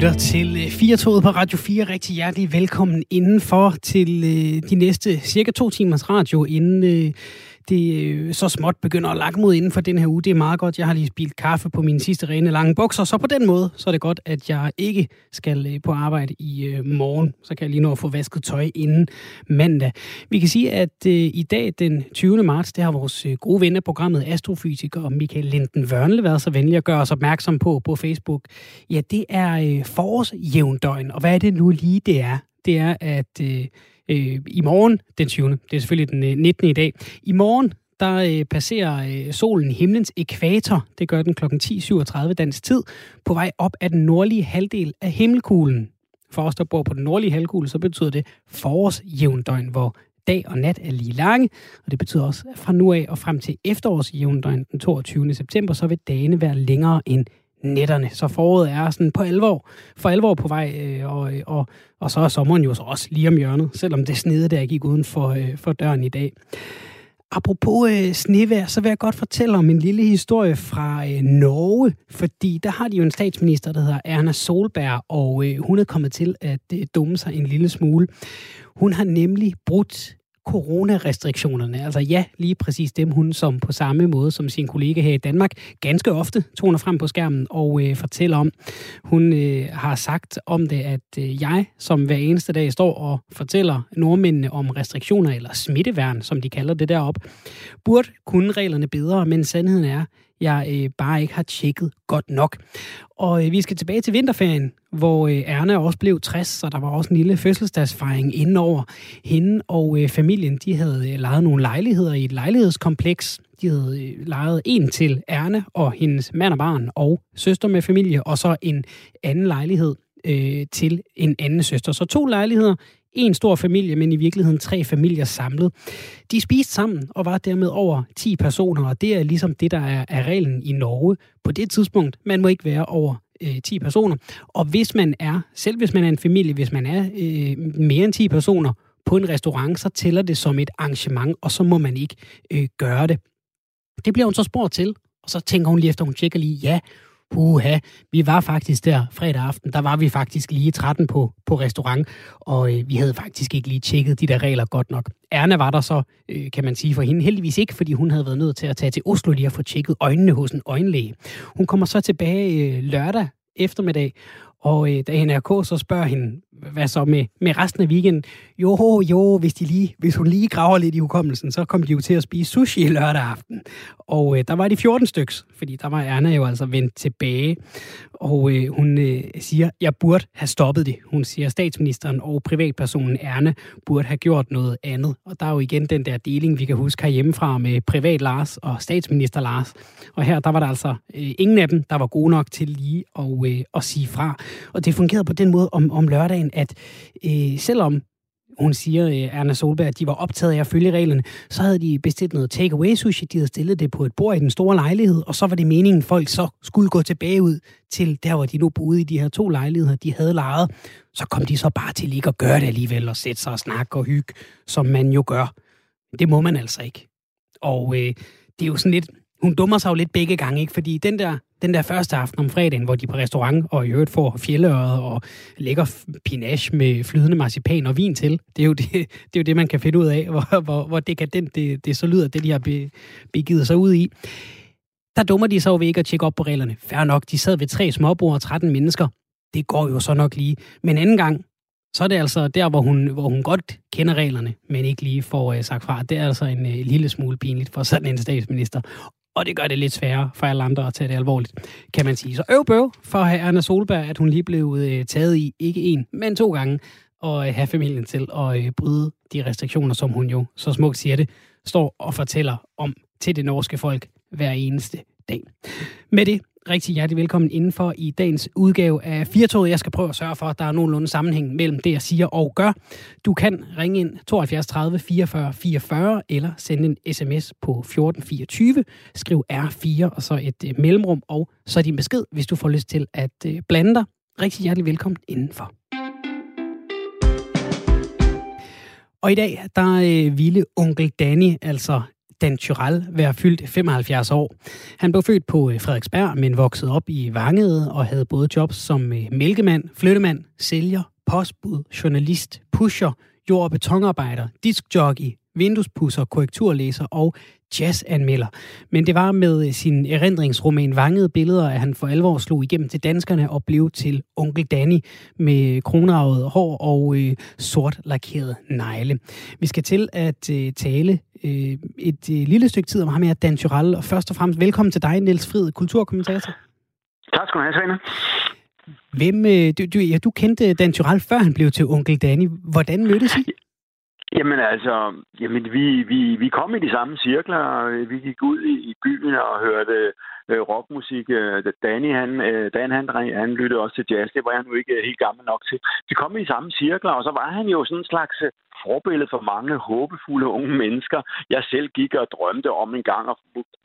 lytter til øh, 4-toget på Radio 4. Rigtig hjertelig velkommen indenfor til øh, de næste cirka to timers radio, inden øh, det øh, så småt begynder at lakke mod inden for den her uge. Det er meget godt. Jeg har lige spildt kaffe på mine sidste rene lange bukser, så på den måde så er det godt, at jeg ikke skal øh, på arbejde i øh, morgen. Så kan jeg lige nå at få vasket tøj inden mandag. Vi kan sige, at i dag, den 20. marts, det har vores gode ven af programmet, astrofysiker Michael Linden Wørnle, været så venlig at gøre os opmærksom på på Facebook. Ja, det er forårsjævndøgn, og hvad er det nu lige, det er? Det er, at øh, i morgen, den 20. Det er selvfølgelig den øh, 19. i dag. I morgen, der øh, passerer øh, solen himlens ekvator. Det gør den kl. 10.37 dansk tid, på vej op af den nordlige halvdel af himmelkuglen. For os, der bor på den nordlige halvkugle, så betyder det forårsjævndøgn, hvor dag og nat er lige lange, og det betyder også, at fra nu af og frem til efterårsjævndøgn den 22. september, så vil dagene være længere end netterne. Så foråret er sådan på alvor, for alvor på vej, øh, og, øh, og, og så er sommeren jo så også lige om hjørnet, selvom det snede, der gik uden for, øh, for døren i dag. Apropos øh, snevær, så vil jeg godt fortælle om en lille historie fra øh, Norge, fordi der har de jo en statsminister, der hedder Erna Solberg, og øh, hun er kommet til at øh, dumme sig en lille smule. Hun har nemlig brudt coronarestriktionerne. Altså ja, lige præcis dem, hun som på samme måde som sin kollega her i Danmark ganske ofte toner frem på skærmen og øh, fortæller om. Hun øh, har sagt om det, at øh, jeg som hver eneste dag står og fortæller nordmændene om restriktioner eller smitteværn, som de kalder det derop, burde kunne reglerne bedre, men sandheden er, jeg øh, bare ikke har tjekket godt nok. Og øh, vi skal tilbage til vinterferien, hvor øh, Erna også blev 60, så der var også en lille fødselsdagsfejring indenover. Hende og øh, familien, de havde øh, lejet nogle lejligheder i et lejlighedskompleks. De havde øh, lejet en til Erna og hendes mand og barn og søster med familie, og så en anden lejlighed øh, til en anden søster. Så to lejligheder, en stor familie, men i virkeligheden tre familier samlet. De spiste sammen og var dermed over 10 personer, og det er ligesom det, der er, er reglen i Norge på det tidspunkt. Man må ikke være over øh, 10 personer. Og hvis man er, selv hvis man er en familie, hvis man er øh, mere end 10 personer på en restaurant, så tæller det som et arrangement, og så må man ikke øh, gøre det. Det bliver hun så spurgt til, og så tænker hun lige efter, hun tjekker lige, ja, puha, vi var faktisk der fredag aften, der var vi faktisk lige 13 på, på restaurant, og øh, vi havde faktisk ikke lige tjekket de der regler godt nok. Erna var der så, øh, kan man sige for hende, heldigvis ikke, fordi hun havde været nødt til at tage til Oslo lige at få tjekket øjnene hos en øjenlæge. Hun kommer så tilbage øh, lørdag eftermiddag, og øh, da NRK så spørger hende, hvad så med, med resten af weekenden? Jo, jo, hvis, de lige, hvis hun lige graver lidt i hukommelsen, så kom de jo til at spise sushi lørdag aften. Og øh, der var de 14 styks, fordi der var Erna jo altså vendt tilbage. Og øh, hun øh, siger, jeg burde have stoppet det. Hun siger, statsministeren og privatpersonen Erna burde have gjort noget andet. Og der er jo igen den der deling, vi kan huske herhjemmefra med privat Lars og statsminister Lars. Og her, der var der altså øh, ingen af dem, der var gode nok til lige at, øh, at sige fra. Og det fungerede på den måde om, om lørdagen, at øh, selvom hun siger, øh, Erna Solberg, at de var optaget af at følge reglerne, så havde de bestilt noget takeaway sushi, de havde stillet det på et bord i den store lejlighed, og så var det meningen, at folk så skulle gå tilbage ud til der, hvor de nu boede i de her to lejligheder, de havde lejet. Så kom de så bare til ikke at gøre det alligevel, og sætte sig og snakke og hygge, som man jo gør. Det må man altså ikke. Og øh, det er jo sådan lidt, hun dummer sig jo lidt begge gange, ikke? fordi den der, den der første aften om fredagen, hvor de på restaurant og i øvrigt får fjelleøret og lægger pinache med flydende marcipan og vin til, det er jo det, det, er jo det man kan finde ud af, hvor, hvor, hvor dekadent det, det så lyder, det de har be, begivet sig ud i. Der dummer de sig jo ved ikke at tjekke op på reglerne. Færre nok, de sad ved tre småbord og 13 mennesker. Det går jo så nok lige. Men anden gang, så er det altså der, hvor hun, hvor hun godt kender reglerne, men ikke lige får øh, sagt fra. Det er altså en øh, lille smule pinligt for sådan en statsminister og det gør det lidt sværere for alle andre at tage det alvorligt, kan man sige. Så øv bøv for Anna Solberg, at hun lige blev øh, taget i, ikke en, men to gange, og øh, have familien til at øh, bryde de restriktioner, som hun jo så smukt siger det, står og fortæller om til det norske folk hver eneste dag. Med det rigtig hjertelig velkommen indenfor i dagens udgave af Firtoget. Jeg skal prøve at sørge for, at der er nogenlunde sammenhæng mellem det, jeg siger og gør. Du kan ringe ind 72 30 44 44 eller sende en sms på 1424. Skriv R4 og så et øh, mellemrum og så din besked, hvis du får lyst til at øh, blande dig. Rigtig hjertelig velkommen indenfor. Og i dag, der øh, ville onkel Danny altså Dan Tyrell være fyldt 75 år. Han blev født på øh, Frederiksberg, men voksede op i Vangede og havde både jobs som øh, mælkemand, flyttemand, sælger, postbud, journalist, pusher, jord- og betonarbejder, diskjockey, vinduespusser, korrekturlæser og jazzanmelder. Men det var med sin erindringsroman Vangede Billeder, at han for alvor slog igennem til danskerne og blev til Onkel Danny med kronarvet hår og øh, sort lakeret negle. Vi skal til at øh, tale øh, et øh, lille stykke tid om ham her, Dan Tyrell. Og først og fremmest velkommen til dig, Niels Frid, kulturkommentator. Tak skal du have, Svane. Hvem, øh, du, du, ja, du kendte Dan Tyrell, før han blev til Onkel Danny. Hvordan mødtes I? Jamen altså, jamen, vi, vi, vi kom i de samme cirkler. Vi gik ud i, i byen og hørte øh, rockmusik. Øh, Danny, han, øh, Dan, han, han lyttede også til jazz. Det var jeg nu ikke helt gammel nok til. Vi kom i de samme cirkler, og så var han jo sådan en slags øh, forbillede for mange håbefulde unge mennesker. Jeg selv gik og drømte om en gang at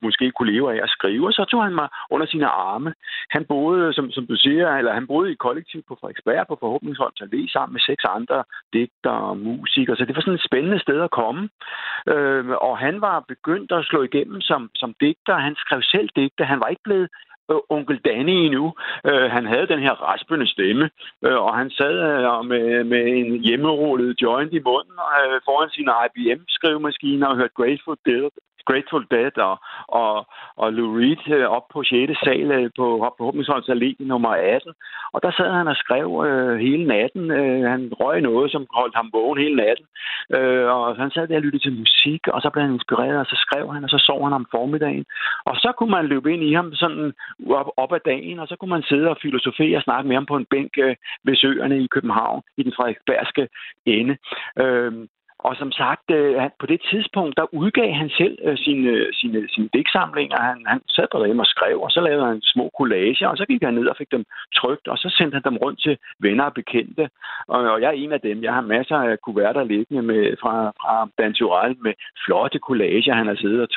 måske kunne leve af at skrive, og så tog han mig under sine arme. Han boede, som, som du siger, eller han boede i kollektiv på Frederiksberg på Forhåbningsholm Allé sammen med seks andre digter og musikere, så det var sådan et spændende sted at komme. Øh, og han var begyndt at slå igennem som, som digter. Han skrev selv digter. Han var ikke blevet øh, onkel Danny endnu. Øh, han havde den her raspende stemme, øh, og han sad øh, med, med en hjemmerullet joint i munden øh, foran sin IBM-skrivemaskine og hørte Grateful Dead Grateful Dead og, og, og Lou Reed øh, op på 6. sal øh, på, på Håbningsholms Allé nummer 18. Og der sad han og skrev øh, hele natten. Øh, han røg noget, som holdt ham vågen hele natten. Øh, og han sad der og lyttede til musik, og så blev han inspireret, og så skrev han, og så sov han om formiddagen. Og så kunne man løbe ind i ham sådan op, op ad dagen, og så kunne man sidde og filosofere og snakke med ham på en bænk øh, ved søerne i København, i den frederiksbergske ende. Øh, og som sagt, øh, på det tidspunkt, der udgav han selv øh, sine, øh, sine, øh, sine digtsamlinger. Han, han sad på dem og skrev, og så lavede han små collager, og så gik han ned og fik dem trygt, og så sendte han dem rundt til venner og bekendte. Og, og jeg er en af dem. Jeg har masser af kuverter liggende med, fra, fra Dan med flotte collager. Han har siddet og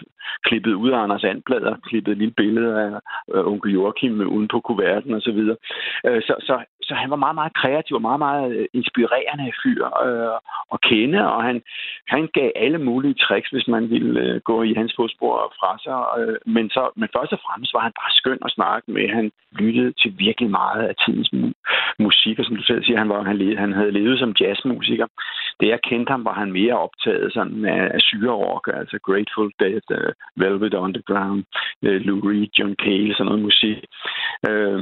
klippet ud af Anders Andblad og klippet et lille billede af øh, onkel Joachim uden på kuverten osv. Så, videre. øh, så, så så han var meget, meget kreativ og meget, meget øh, inspirerende fyr øh, at kende, og han, han gav alle mulige tricks, hvis man ville øh, gå i hans fodspor fra sig. Øh, men, så, men først og fremmest var han bare skøn at snakke med. Han lyttede til virkelig meget af tidens mu- musik, og som du selv siger, han, var, han, led, han havde levet som jazzmusiker. Det jeg kendte ham, var han mere optaget sådan af, af syrerock, altså Grateful Dead, uh, Velvet Underground, uh, Lou Reed, John Cale, sådan noget musik. Øh,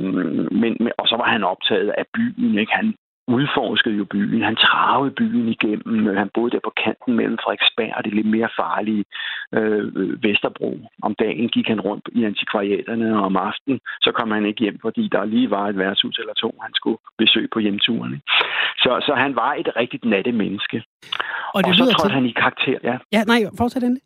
men, men, og så var han optaget af byen. Ikke? Han udforskede jo byen. Han travede byen igennem. Han boede der på kanten mellem Frederiksberg og det lidt mere farlige øh, Vesterbro. Om dagen gik han rundt i antikvariaterne, og om aftenen så kom han ikke hjem, fordi der lige var et værtshus eller to, han skulle besøge på hjemturen. Så, så han var et rigtigt natte menneske. Og, det og så trådte til... han i karakter. Ja, ja nej, fortsæt endelig.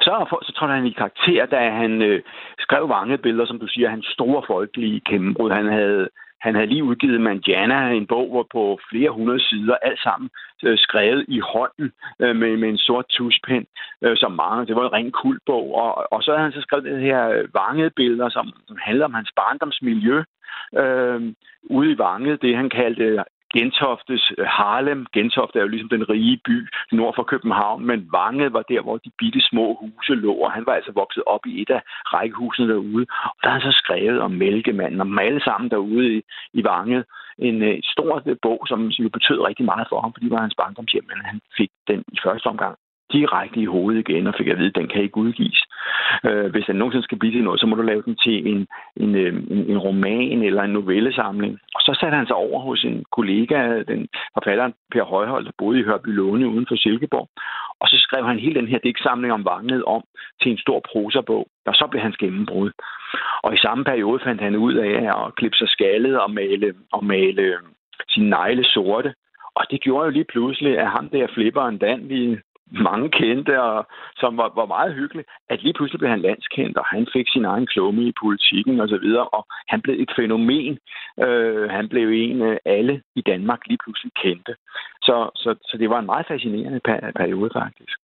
Så, for, så trådte han i karakter, da han øh, skrev mange billeder, som du siger, hans store folkelige gennembrud. Han havde han havde lige udgivet Manjana, en bog hvor på flere hundrede sider, alt sammen øh, skrevet i hånden øh, med, med en sort tuschpen, øh, som mange. Det var en ren kultbog. Og, og så havde han så skrevet det her øh, vangede billeder, som, som handler om hans barndomsmiljø øh, ude i Vanget, det han kaldte Gentoftes øh, Harlem. Gentofte er jo ligesom den rige by nord for København, men Vange var der, hvor de bitte små huse lå, og han var altså vokset op i et af rækkehusene derude. Og der har han så skrevet om mælkemanden, om alle sammen derude i, i Vange. En øh, stor bog, som, som jo betød rigtig meget for ham, fordi det var hans barndomshjem, men han fik den i første omgang direkte i hovedet igen og fik at vide, at den kan ikke udgives. Øh, hvis den nogensinde skal blive til noget, så må du lave den til en, en, øh, en, en roman eller en novellesamling. Og så satte han sig over hos en kollega, den forfatteren Per Højhold, der boede i Hørby Låne uden for Silkeborg. Og så skrev han hele den her digtsamling om Vangnet om til en stor prosabog, og så blev hans gennembrud. Og i samme periode fandt han ud af at klippe sig skaldet og male, og male øh, sine negle sorte. Og det gjorde jo lige pludselig, at ham der flipperen Dan, vi mange kendte, og som var, var meget hyggelig, at lige pludselig blev han landskendt, og han fik sin egen klumme i politikken og så videre, og han blev et fænomen. Øh, han blev en af alle i Danmark lige pludselig kendte. Så, så, så det var en meget fascinerende periode faktisk.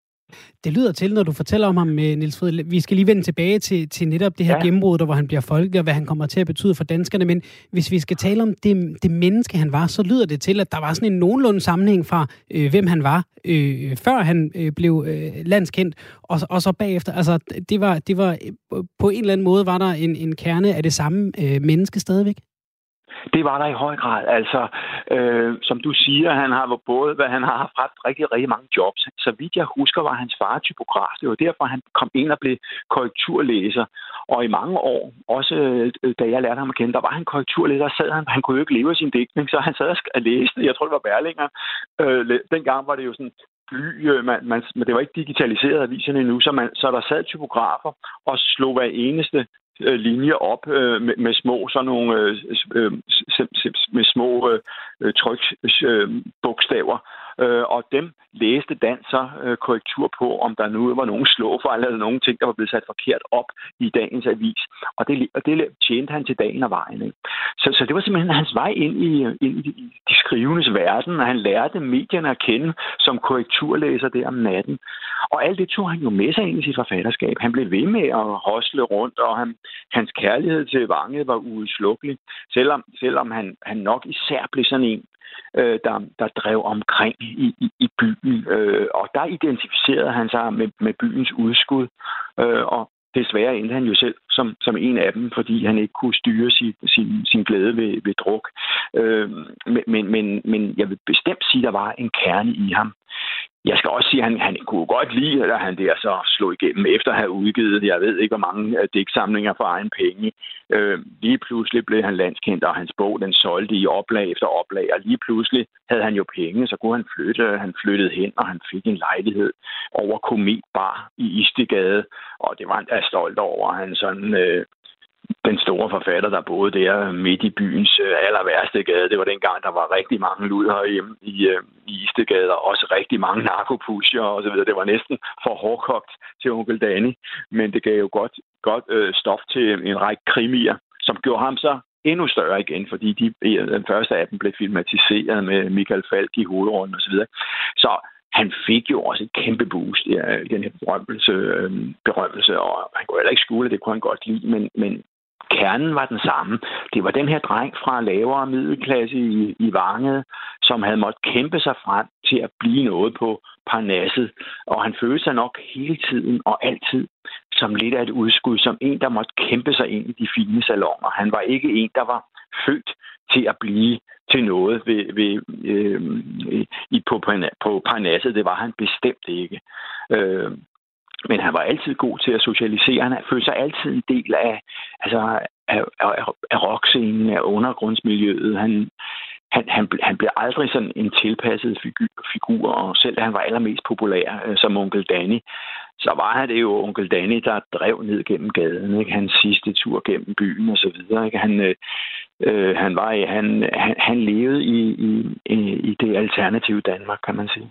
Det lyder til, når du fortæller om ham, med øh, Niels Fried. Vi skal lige vende tilbage til, til netop det her ja. gennembrud, der, hvor han bliver folkelig, og hvad han kommer til at betyde for danskerne. Men hvis vi skal tale om det, det menneske, han var, så lyder det til, at der var sådan en nogenlunde sammenhæng fra, øh, hvem han var, øh, før han øh, blev øh, landskendt, og, og så bagefter. Altså, det var, det var, øh, på en eller anden måde var der en, en kerne af det samme øh, menneske stadigvæk. Det var der i høj grad. Altså, øh, som du siger, han har både, hvad han har haft rigtig, rigtig mange jobs. Så vidt jeg husker, var hans far typograf. Det var derfor, han kom ind og blev korrekturlæser. Og i mange år, også øh, da jeg lærte ham at kende, der var han korrekturlæser, sad han, han kunne jo ikke leve af sin digtning, så han sad og læste, jeg tror det var Berlinger. Øh, dengang var det jo sådan bly, øh, man, man, men det var ikke digitaliseret aviserne endnu, så, man, så der sad typografer og slog hver eneste Øh, linjer linje op øh, med, med små sådan nogle øh, øh, med små øh, øh tryksbogstaver. Øh, øh, og dem læste Dan så øh, korrektur på, om der nu var nogen slåfejl eller nogen ting, der var blevet sat forkert op i dagens avis. Og det, og det tjente han til dagen og vejen. Ikke? Så, så det var simpelthen hans vej ind i, ind i de skrivendes verden, og han lærte medierne at kende som korrekturlæser der om natten. Og alt det tog han jo med sig ind i sit forfatterskab. Han blev ved med at hosle rundt, og han, hans kærlighed til Vange var udslukkelig, selvom, selvom han, han nok især blev sådan en, øh, der, der drev omkring i, i, i byen. Øh, og der identificerede han sig med, med byens udskud, øh, og desværre endte han jo selv som, som en af dem, fordi han ikke kunne styre sin, sin, sin glæde ved, ved druk. Øh, men, men, men jeg vil bestemt sige, at der var en kerne i ham. Jeg skal også sige, at han, han kunne godt lide, at han der så slog igennem efter at have udgivet, jeg ved ikke, hvor mange øh, digtsamlinger for egen penge. Øh, lige pludselig blev han landskendt, og hans bog, den solgte i oplag efter oplag, og lige pludselig havde han jo penge, så kunne han flytte. Han flyttede hen, og han fik en lejlighed over Kometbar i Istegade, og det var han da stolt over. Han sådan øh, den store forfatter, der boede der midt i byens øh, aller værste gade. Det var dengang, der var rigtig mange luder hjemme i, øh, i Istegade, og også rigtig mange narkopusher og så videre. Det var næsten for hårdkogt til onkel Danny, men det gav jo godt, godt øh, stof til en række krimier, som gjorde ham så endnu større igen, fordi de, øh, den første af dem blev filmatiseret med Michael Falk i hovedrollen osv. Så, så han fik jo også et kæmpe boost i ja, den her berømmelse, øh, berømmelse, og han kunne heller ikke skule, det kunne han godt lide, men, men kernen var den samme. Det var den her dreng fra lavere middelklasse i, i Vanget, som havde måttet kæmpe sig frem til at blive noget på Parnasset. Og han følte sig nok hele tiden og altid som lidt af et udskud, som en, der måtte kæmpe sig ind i de fine salonger. Han var ikke en, der var født til at blive til noget ved, ved, øh, i, på, på Parnasset. Det var han bestemt ikke. Øh, men han var altid god til at socialisere. Han følte sig altid en del af, altså, af, af, af rockscenen, af undergrundsmiljøet. Han, han, han, han blev aldrig sådan en tilpasset figur, figur, og selv da han var allermest populær øh, som onkel Danny, så var han det jo onkel Danny, der drev ned gennem gaden, ikke? hans sidste tur gennem byen og så videre. Ikke? Han, øh, øh han, var, han, han, han levede i, i, i det alternative Danmark, kan man sige.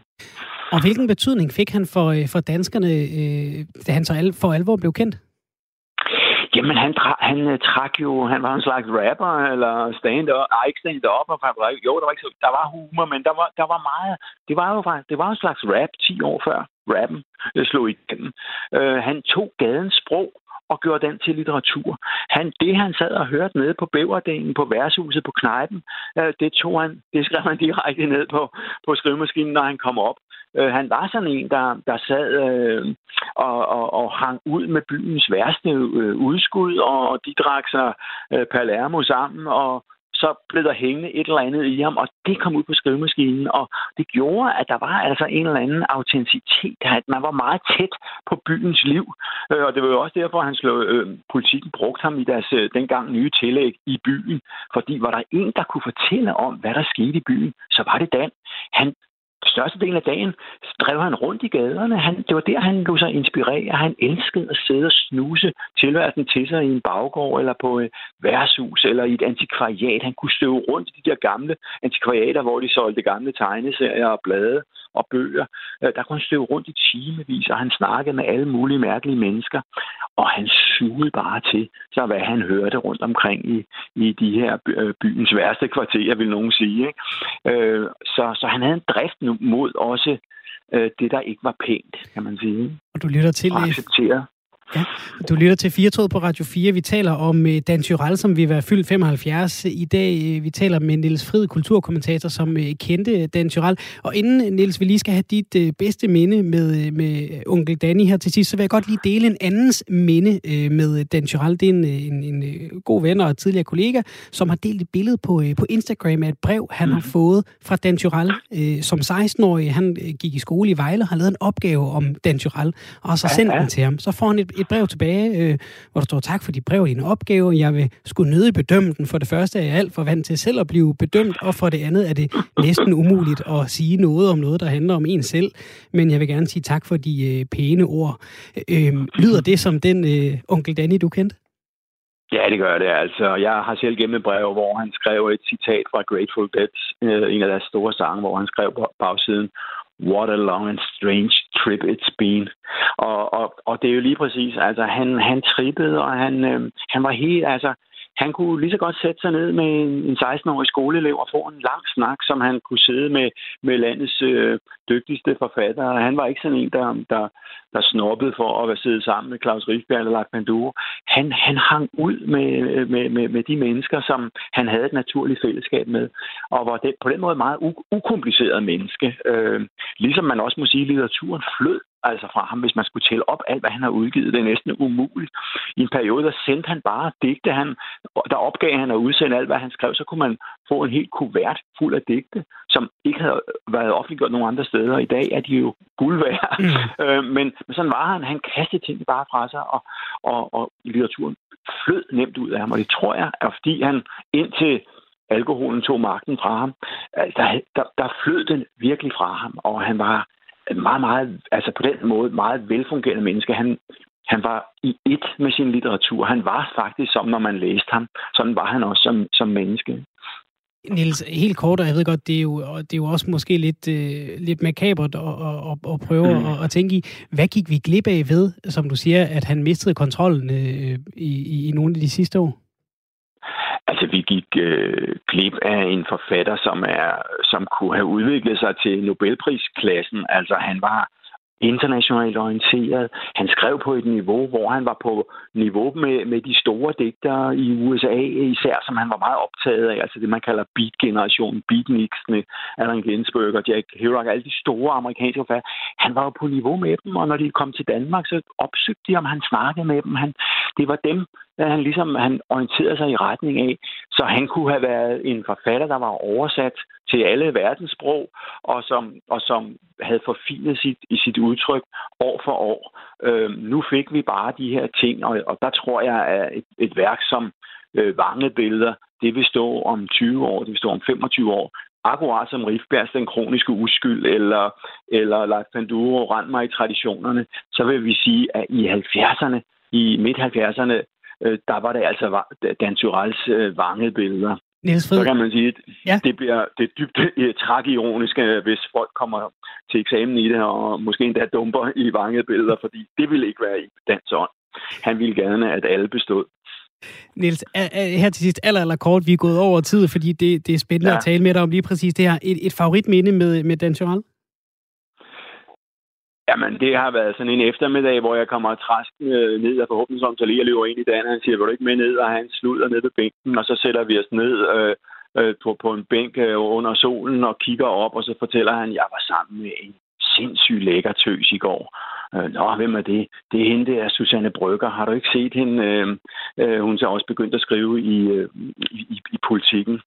Og hvilken betydning fik han for, øh, for danskerne, øh, da han så al, for alvor blev kendt? Jamen, han, tra- han uh, trak jo, han var en slags rapper, eller stand-up, nej, ikke stand-up, jo, der var, ikke så, der var humor, men der var, der var meget, det var jo faktisk, det var en slags rap 10 år før rappen øh, slog igennem. Uh, han tog gadens sprog, og gjorde den til litteratur. Han, det, han sad og hørte nede på bæverdelen, på værtshuset, på knejpen, øh, det tog han, det skrev han direkte ned på, på skrivemaskinen, når han kom op. Øh, han var sådan en, der, der sad øh, og, og, og hang ud med byens værste øh, udskud, og de drak sig øh, Palermo sammen, og så blev der hængende et eller andet i ham, og det kom ud på skrivemaskinen, og det gjorde, at der var altså en eller anden autenticitet, at man var meget tæt på byens liv, øh, og det var jo også derfor, at han slog, øh, politikken brugte ham i deres øh, dengang nye tillæg i byen, fordi var der en, der kunne fortælle om, hvad der skete i byen, så var det Dan. Han størstedelen af dagen drev han rundt i gaderne. Han, det var der, han lå sig inspirere. Han elskede at sidde og snuse tilværelsen til sig i en baggård, eller på et værtshus, eller i et antikvariat. Han kunne støve rundt i de der gamle antikvariater, hvor de solgte gamle tegneserier og blade og bøger. Øh, der kunne han støve rundt i timevis, og han snakkede med alle mulige mærkelige mennesker. Og han sugede bare til, så hvad han hørte rundt omkring i, i de her øh, byens værste kvarterer, vil nogen sige. Ikke? Øh, så, så han havde en drift mod også det, der ikke var pænt, kan man sige. Og du lytter til... Og acceptere. Ja, du lytter til 4 på Radio 4. Vi taler om øh, Dan Tyrell, som vi var fyldt 75 i dag. Øh, vi taler med Niels Frid, kulturkommentator, som øh, kendte Dan Tyrell. Og inden, Niels, vi lige skal have dit bedste minde med, med onkel Danny her til sidst, så vil jeg godt lige dele en andens minde med Dan Tyrell. Det er en, en, en god ven og tidligere kollega, som har delt et billede på, på Instagram af et brev, han har mhm. fået fra Dan Tyrell. Som 16-årig, han gik i skole i Vejle og har lavet en opgave om Dan Tyrell, og så sendt den til ham. Så får han et et brev tilbage, øh, hvor der står, tak for de brev og dine opgaver. Jeg vil skulle nødig bedømme den. For det første er jeg alt for vant til selv at blive bedømt, og for det andet er det næsten umuligt at sige noget om noget, der handler om en selv. Men jeg vil gerne sige tak for de øh, pæne ord. Øh, lyder det som den øh, onkel Danny, du kendte? Ja, det gør det. Altså, jeg har selv gennem et brev, hvor han skrev et citat fra Grateful Dead, øh, en af deres store sange, hvor han skrev på bagsiden, What a long and strange trip it's been. Og, og, og det er jo lige præcis, altså han, han trippede, og han, øh, han var helt, altså han kunne lige så godt sætte sig ned med en 16-årig skoleelev og få en lang snak, som han kunne sidde med, med landets øh, dygtigste forfattere. Han var ikke sådan en, der, der, der snobbede for at være siddet sammen med Claus Riffbjerg eller Lars Panduro. Han, han hang ud med, med, med, med de mennesker, som han havde et naturligt fællesskab med, og var det, på den måde meget ukompliceret menneske. Øh, ligesom man også må sige, at litteraturen flød altså fra ham, hvis man skulle tælle op alt, hvad han har udgivet. Det er næsten umuligt. I en periode, der sendte han bare digte. Han, der opgav han at udsende alt, hvad han skrev. Så kunne man få en helt kuvert fuld af digte, som ikke havde været offentliggjort nogen andre steder. I dag er de jo guld værd. Mm. øh, men, men sådan var han. Han kastede ting bare fra sig, og, og, og litteraturen flød nemt ud af ham. Og det tror jeg er, fordi han indtil alkoholen tog magten fra ham, der, der, der flød den virkelig fra ham, og han var meget, meget, altså på den måde meget velfungerende menneske. Han, han var i et med sin litteratur. Han var faktisk som, når man læste ham. Sådan var han også som, som menneske. Niels, helt kort, og jeg ved godt, det er jo, det er jo også måske lidt, øh, lidt makabert at, at, at prøve mm. at, at tænke i. Hvad gik vi glip af ved, som du siger, at han mistede kontrollen øh, i, i, i nogle af de sidste år? Altså, vi gik øh, glip af en forfatter, som er som kunne have udviklet sig til Nobelprisklassen. Altså, han var internationalt orienteret. Han skrev på et niveau, hvor han var på niveau med, med de store digtere i USA, især som han var meget optaget af, altså det man kalder beat-generationen, beatniksene, Allen Ginsberg og Jack Kerouac, alle de store amerikanske forfattere. Han var jo på niveau med dem, og når de kom til Danmark, så opsøgte de, om han snakkede med dem. Han, det var dem, der han ligesom han orienterede sig i retning af. Så han kunne have været en forfatter, der var oversat til alle verdenssprog, og som, og som havde forfinet sit, i sit udtryk år for år. Øh, nu fik vi bare de her ting, og, og der tror jeg, at et, et værk som øh, Vangebilleder, det vil stå om 20 år, det vil stå om 25 år, akkurat som Rifbjergs Den kroniske uskyld, eller, eller Lars Panduro Rand mig i traditionerne, så vil vi sige, at i 70'erne, i midt-70'erne, øh, der var det altså Dan Tyrells øh, vangebilleder. Niels Fred. Så kan man sige, at ja. det bliver det dybt uh, tragironisk, øh, hvis folk kommer til eksamen i det, og måske endda dumper i vangebilleder, fordi det vil ikke være i dans ånd. Han ville gerne, at alle bestod. Niels, her til sidst, aller, aller kort, vi er gået over tid, fordi det, det er spændende ja. at tale med dig om lige præcis det her. Et, et favoritminde med, med Dan Tyrell? Jamen, det har været sådan en eftermiddag, hvor jeg kommer træskende ned og forhåbentlig så lige løber ind i Dan, han siger, vil du ikke med ned? Og han slutter ned på bænken, og så sætter vi os ned øh, øh, på, på en bænk øh, under solen og kigger op, og så fortæller han, at jeg var sammen med en sindssygt lækker tøs i går. Øh, Nå, hvem er det? Det er hende, det er Susanne Brygger. Har du ikke set hende? Øh, øh, hun er også begyndt at skrive i, øh, i, i politikken.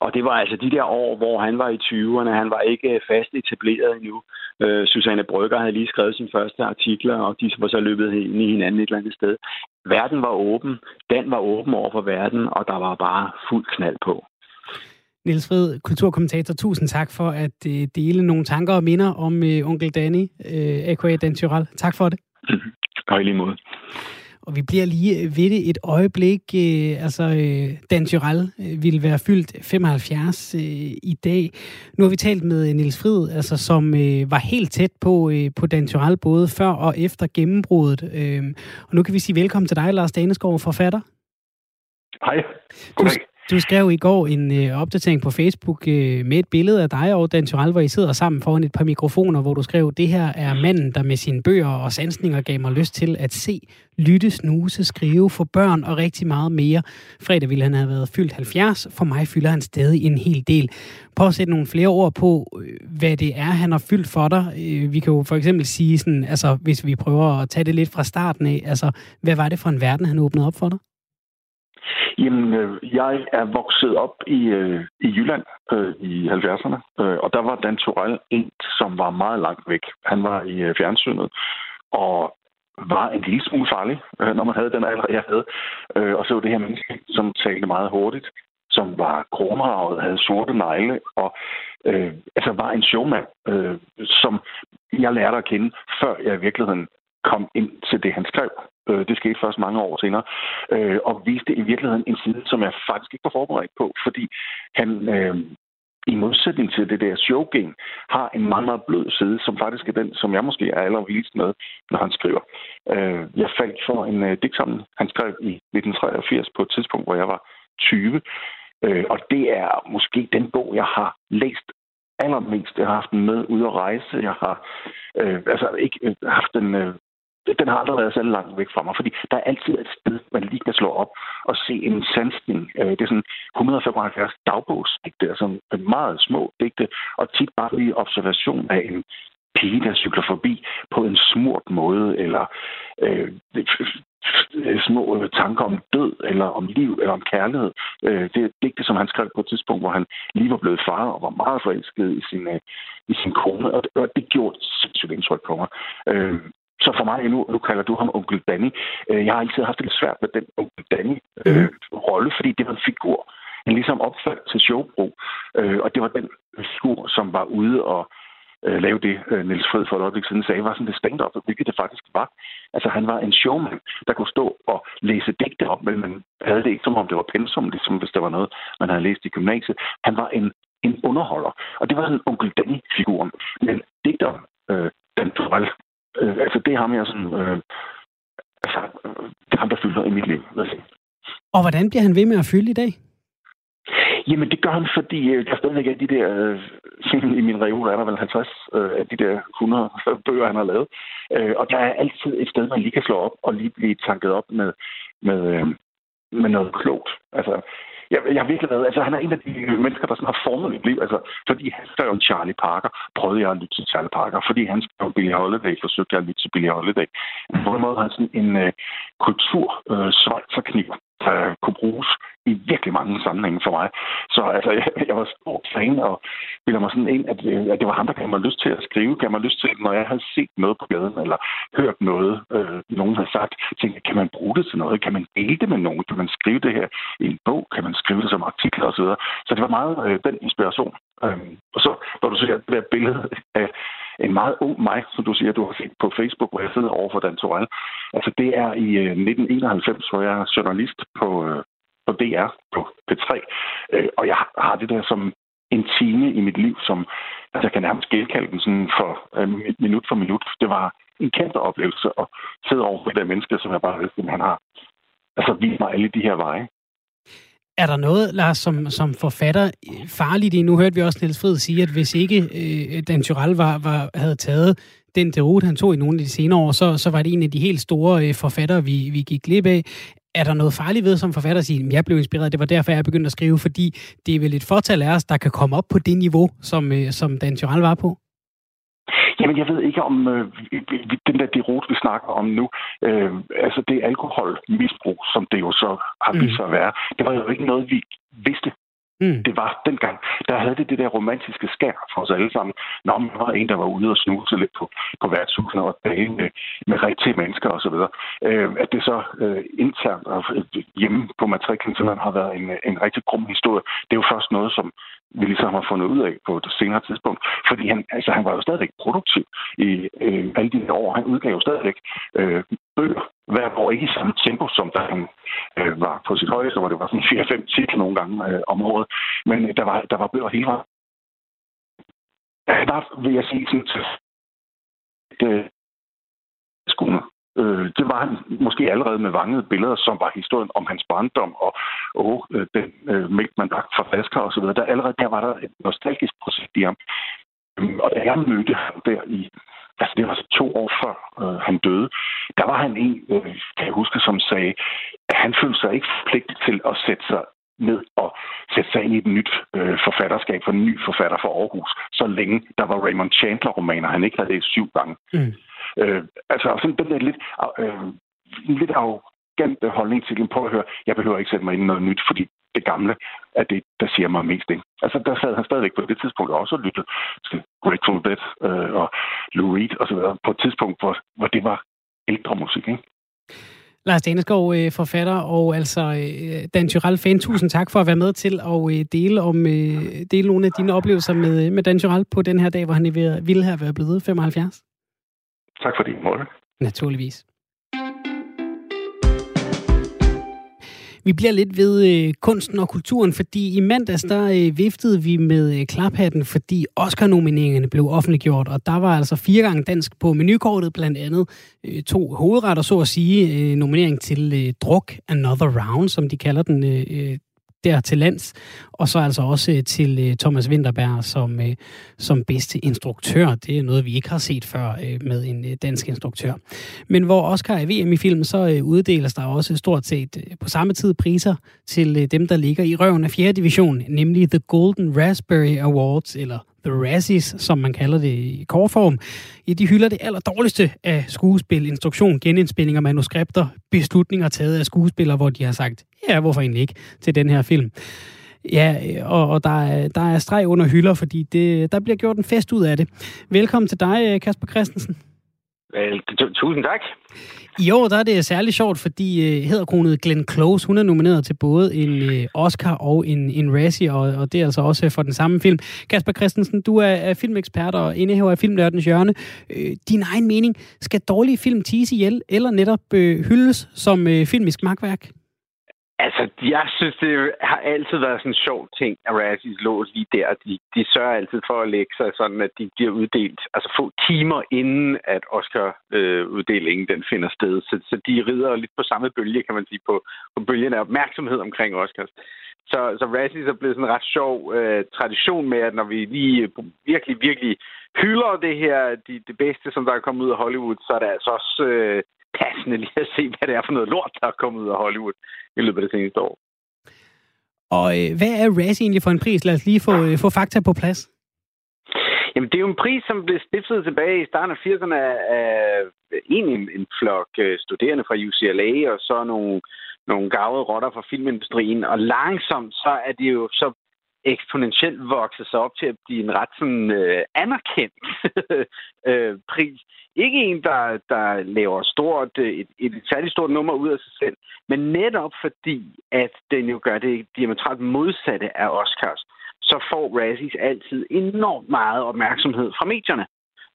Og det var altså de der år, hvor han var i 20'erne. Han var ikke øh, fast etableret endnu. Øh, Susanne Brygger havde lige skrevet sin første artikler, og de var så løbet ind i hinanden et eller andet sted. Verden var åben. Den var åben over for verden, og der var bare fuld knald på. Niels Fred, kulturkommentator, tusind tak for at uh, dele nogle tanker og minder om uh, onkel Danny, uh, a.k.a. Dan Tyrell. Tak for det. Og i lige måde. Og vi bliver lige ved det et øjeblik. Uh, altså, uh, Dan Tyrell uh, ville være fyldt 75 uh, i dag. Nu har vi talt med Niels Fred, altså, som uh, var helt tæt på, uh, på Dan Tyrell, både før og efter gennembruddet. Uh, og nu kan vi sige velkommen til dig, Lars Daneskov, forfatter. Hej. Goddag. Du skrev i går en øh, opdatering på Facebook øh, med et billede af dig og Dan Tyrell, hvor I sidder sammen foran et par mikrofoner, hvor du skrev, det her er manden, der med sine bøger og sansninger gav mig lyst til at se, lytte, snuse, skrive for børn og rigtig meget mere. Fredag ville han have været fyldt 70. For mig fylder han stadig en hel del. Prøv at sætte nogle flere ord på, øh, hvad det er, han har fyldt for dig. Øh, vi kan jo for eksempel sige, sådan, altså, hvis vi prøver at tage det lidt fra starten af, altså, hvad var det for en verden, han åbnede op for dig? Jamen, øh, jeg er vokset op i, øh, i Jylland øh, i 70'erne, øh, og der var Dan Torell en, som var meget langt væk. Han var i øh, fjernsynet, og var en lille smule farlig, øh, når man havde den alder, jeg havde. Øh, og så var det her menneske, som talte meget hurtigt, som var kronravet, havde sorte negle, og øh, altså var en showman, øh, som jeg lærte at kende, før jeg i virkeligheden kom ind til det, han skrev. Øh, det skete først mange år senere. Øh, og viste i virkeligheden en side, som jeg faktisk ikke var forberedt på, fordi han øh, i modsætning til det der showgame, har en meget, meget blød side, som faktisk er den, som jeg måske er allervildest med, når han skriver. Øh, jeg faldt for en øh, digtsamling, han skrev i 1983 på et tidspunkt, hvor jeg var 20. Øh, og det er måske den bog, jeg har læst allermest. Jeg har haft den med ud at rejse. Jeg har øh, altså ikke øh, haft den øh, den har aldrig været så langt væk fra mig, fordi der er altid et sted, man lige kan slå op og se en sansning. Øh, det er sådan 175 dagbogsdigte, altså meget små digte, og tit bare lige observation af en pige, der cykler forbi på en smurt måde, eller øh, små tanker om død, eller om liv, eller om kærlighed. Øh, det er digte, som han skrev på et tidspunkt, hvor han lige var blevet far og var meget forelsket i sin, øh, i sin kone, og det, og det gjorde sindssygt indtryk på mig. Øh, så for mig, nu, nu kalder du ham onkel Danny. Øh, jeg har altid haft det lidt svært med den onkel Danny-rolle, øh, fordi det var en figur, han ligesom opfandt til showbrug. Øh, og det var den figur, som var ude og øh, lave det, øh, Niels Fred for et øjeblik siden sagde, var sådan det stand-up, hvilket det faktisk var. Altså han var en showman, der kunne stå og læse digte op, men man havde det ikke som om det var pensum, ligesom hvis der var noget, man havde læst i gymnasiet. Han var en, en underholder, og det var en onkel Danny-figuren. Men digter, øh, Dan Torell, Øh, altså, det er ham, jeg sådan... Øh, altså, det er ham, der fylder i mit liv, vil jeg sige. Og hvordan bliver han ved med at fylde i dag? Jamen, det gør han, fordi øh, der stadigvæk er de der, øh, i min reol er der vel 50 øh, af de der 100 bøger, han har lavet. Øh, og der er altid et sted, man lige kan slå op og lige blive tanket op med, med, øh, med noget klogt. Altså, jeg, jeg har virkelig været, altså han er en af de mennesker, der sådan har formet mit liv. Altså, fordi han skrev en Charlie Parker, prøvede jeg at lytte til Charlie Parker. Fordi han skrev Billie Holiday, forsøgte jeg at lytte til Billie Holiday. På en måde har han sådan en uh, kultur øh, uh, svejserkniv, øh, kunne bruges i virkelig mange sammenhænge for mig. Så altså, jeg, jeg var stor fan og ville mig sådan ind, at, øh, at det var ham, der gav mig lyst til at skrive, gav mig lyst til, når jeg havde set noget på gaden, eller hørt noget, øh, nogen havde sagt, tænkte, kan man bruge det til noget? Kan man dele det med nogen? Kan man skrive det her i en bog? Kan man skrive det som artikler osv.? Så, så det var meget øh, den inspiration. Øhm, og så, når du ser det der billede af en meget ung mig, som du siger, du har set på Facebook, hvor jeg sidder over for Dan Torell. Altså, det er i øh, 1991, hvor jeg er journalist på, øh, på DR, på P3. Øh, og jeg har det der som en time i mit liv, som altså, jeg kan nærmest genkalde den sådan for minut for minut. Det var en kæmpe oplevelse at sidde over for det der menneske, som jeg bare vidste, han har altså, vist mig alle de her veje. Er der noget, Lars, som, som forfatter farligt i? Nu hørte vi også Niels Fred sige, at hvis ikke øh, Dan Tyrell var, var, havde taget den derud, han tog i nogle af de senere år, så, så var det en af de helt store øh, forfattere, vi, vi gik glip af. Er der noget farligt ved som forfatter at sige, at jeg blev inspireret, det var derfor, jeg begyndte at skrive, fordi det er vel et fortal af os, der kan komme op på det niveau, som, øh, som Dan Tyrell var på? Jamen, jeg ved ikke om øh, den der derot, vi snakker om nu, øh, altså det alkoholmisbrug, som det jo så har vist sig at være, det var jo ikke noget, vi vidste Mm. Det var dengang, der havde det det der romantiske skær for os alle sammen. Når man var en, der var ude og snuse lidt på, på værtshusene og dage med, med rigtige mennesker osv. Øh, at det så øh, internt og øh, hjemme på matriklen simpelthen har været en, en rigtig grum historie. Det er jo først noget, som vi ligesom har fundet ud af på et senere tidspunkt. Fordi han, altså, han var jo stadigvæk produktiv i øh, alle de her år. Han udgav jo stadigvæk øh, bøger hver år, ikke i samme tempo, som da han øh, var på sit højeste, hvor det var sådan 4-5 titler nogle gange øh, om året. Men øh, der, var, der var bøger hele vejen. Der vil jeg sige sådan at øh, Øh, det var han måske allerede med vangede billeder, som var historien om hans barndom og, åh, øh, den øh, mælk, man drak fra flasker osv. Der allerede der var der et nostalgisk projekt i ham. Øhm, og da jeg mødte ham der i, altså det var altså to år før øh, han døde, der var han en, øh, kan jeg huske, som sagde, at han følte sig ikke forpligtet til at sætte sig ned og sætte sig ind i et nyt øh, forfatterskab for en ny forfatter for Aarhus, så længe der var Raymond Chandler-romaner, han ikke havde læst syv gange. Mm. Øh, altså sådan den der lidt, øh, lidt arrogante holdning til, på at høre, jeg behøver ikke sætte mig ind i noget nyt, fordi det gamle er det, der siger mig mest ind. Altså, der sad han stadigvæk på det tidspunkt også og lyttede til Grateful Dead øh, og Lou Reed osv. på et tidspunkt, hvor, hvor det var ældre musik, ikke? Lars Daneskov, øh, forfatter og altså øh, Dan Tyrell fan, tusind tak for at være med til at øh, dele, om, dele nogle af dine oplevelser med, med Dan Tyrell på den her dag, hvor han ville have været blevet 75. Tak for din måde. Naturligvis. Vi bliver lidt ved øh, kunsten og kulturen, fordi i mandags der øh, viftede vi med øh, klaphatten, fordi Oscar-nomineringerne blev offentliggjort, og der var altså fire gange dansk på menukortet, blandt andet øh, to hovedretter, så at sige, øh, nominering til øh, Druk Another Round, som de kalder den øh, øh der til lands, og så altså også øh, til øh, Thomas Winterberg som, øh, som bedste instruktør. Det er noget, vi ikke har set før med en dansk instruktør. Men hvor Oscar er VM i film, så uddeles der også stort set på samme tid priser til dem, der ligger i røven af 4. division, nemlig The Golden Raspberry Awards, eller The Razzies, som man kalder det i kortform, ja, de hylder det aller dårligste af skuespil, instruktion, genindspilninger, manuskripter, beslutninger taget af skuespillere, hvor de har sagt, ja, hvorfor egentlig ikke, til den her film. Ja, og, og der, er, der er streg under hylder, fordi det, der bliver gjort en fest ud af det. Velkommen til dig, Kasper Christensen. Vel, tusind tak. I år der er det særligt sjovt, fordi øh, uh, hedderkronet Glenn Close, hun er nomineret til både en uh, Oscar og en, en Razzie, og, og det er altså også øh, for den samme film. Kasper Christensen, du er, er filmekspert og indehaver af Filmnørdens Hjørne. Uh, din egen mening, skal dårlige film tise ihjel, eller netop uh, hyldes som uh, filmisk magtværk? Altså, jeg synes, det har altid været sådan en sjov ting, at Razzies lå lige der. De, de sørger altid for at lægge sig sådan, at de bliver uddelt, altså få timer inden, at Oscar-uddelingen øh, den finder sted. Så, så de rider lidt på samme bølge, kan man sige, på, på bølgen af opmærksomhed omkring Oscars. Så, så Razzies er blevet sådan en ret sjov øh, tradition med, at når vi lige øh, virkelig, virkelig hylder det her, de, det bedste, som der er kommet ud af Hollywood, så er det altså også... Øh, passende lige at se, hvad det er for noget lort, der er kommet ud af Hollywood i løbet af det seneste år. Og øh, hvad er Razzie egentlig for en pris? Lad os lige få, øh, få fakta på plads. Jamen, det er jo en pris, som blev stiftet tilbage i starten af 80'erne af en, en flok øh, studerende fra UCLA, og så nogle, nogle gavede rotter fra filmindustrien. Og langsomt, så er det jo så eksponentielt vokset sig op til at blive en ret sådan, øh, anerkendt øh, pris. Ikke en, der, der laver stort, øh, et, et særligt stort nummer ud af sig selv, men netop fordi, at den jo gør det diametralt modsatte af Oscars, så får Razzies altid enormt meget opmærksomhed fra medierne.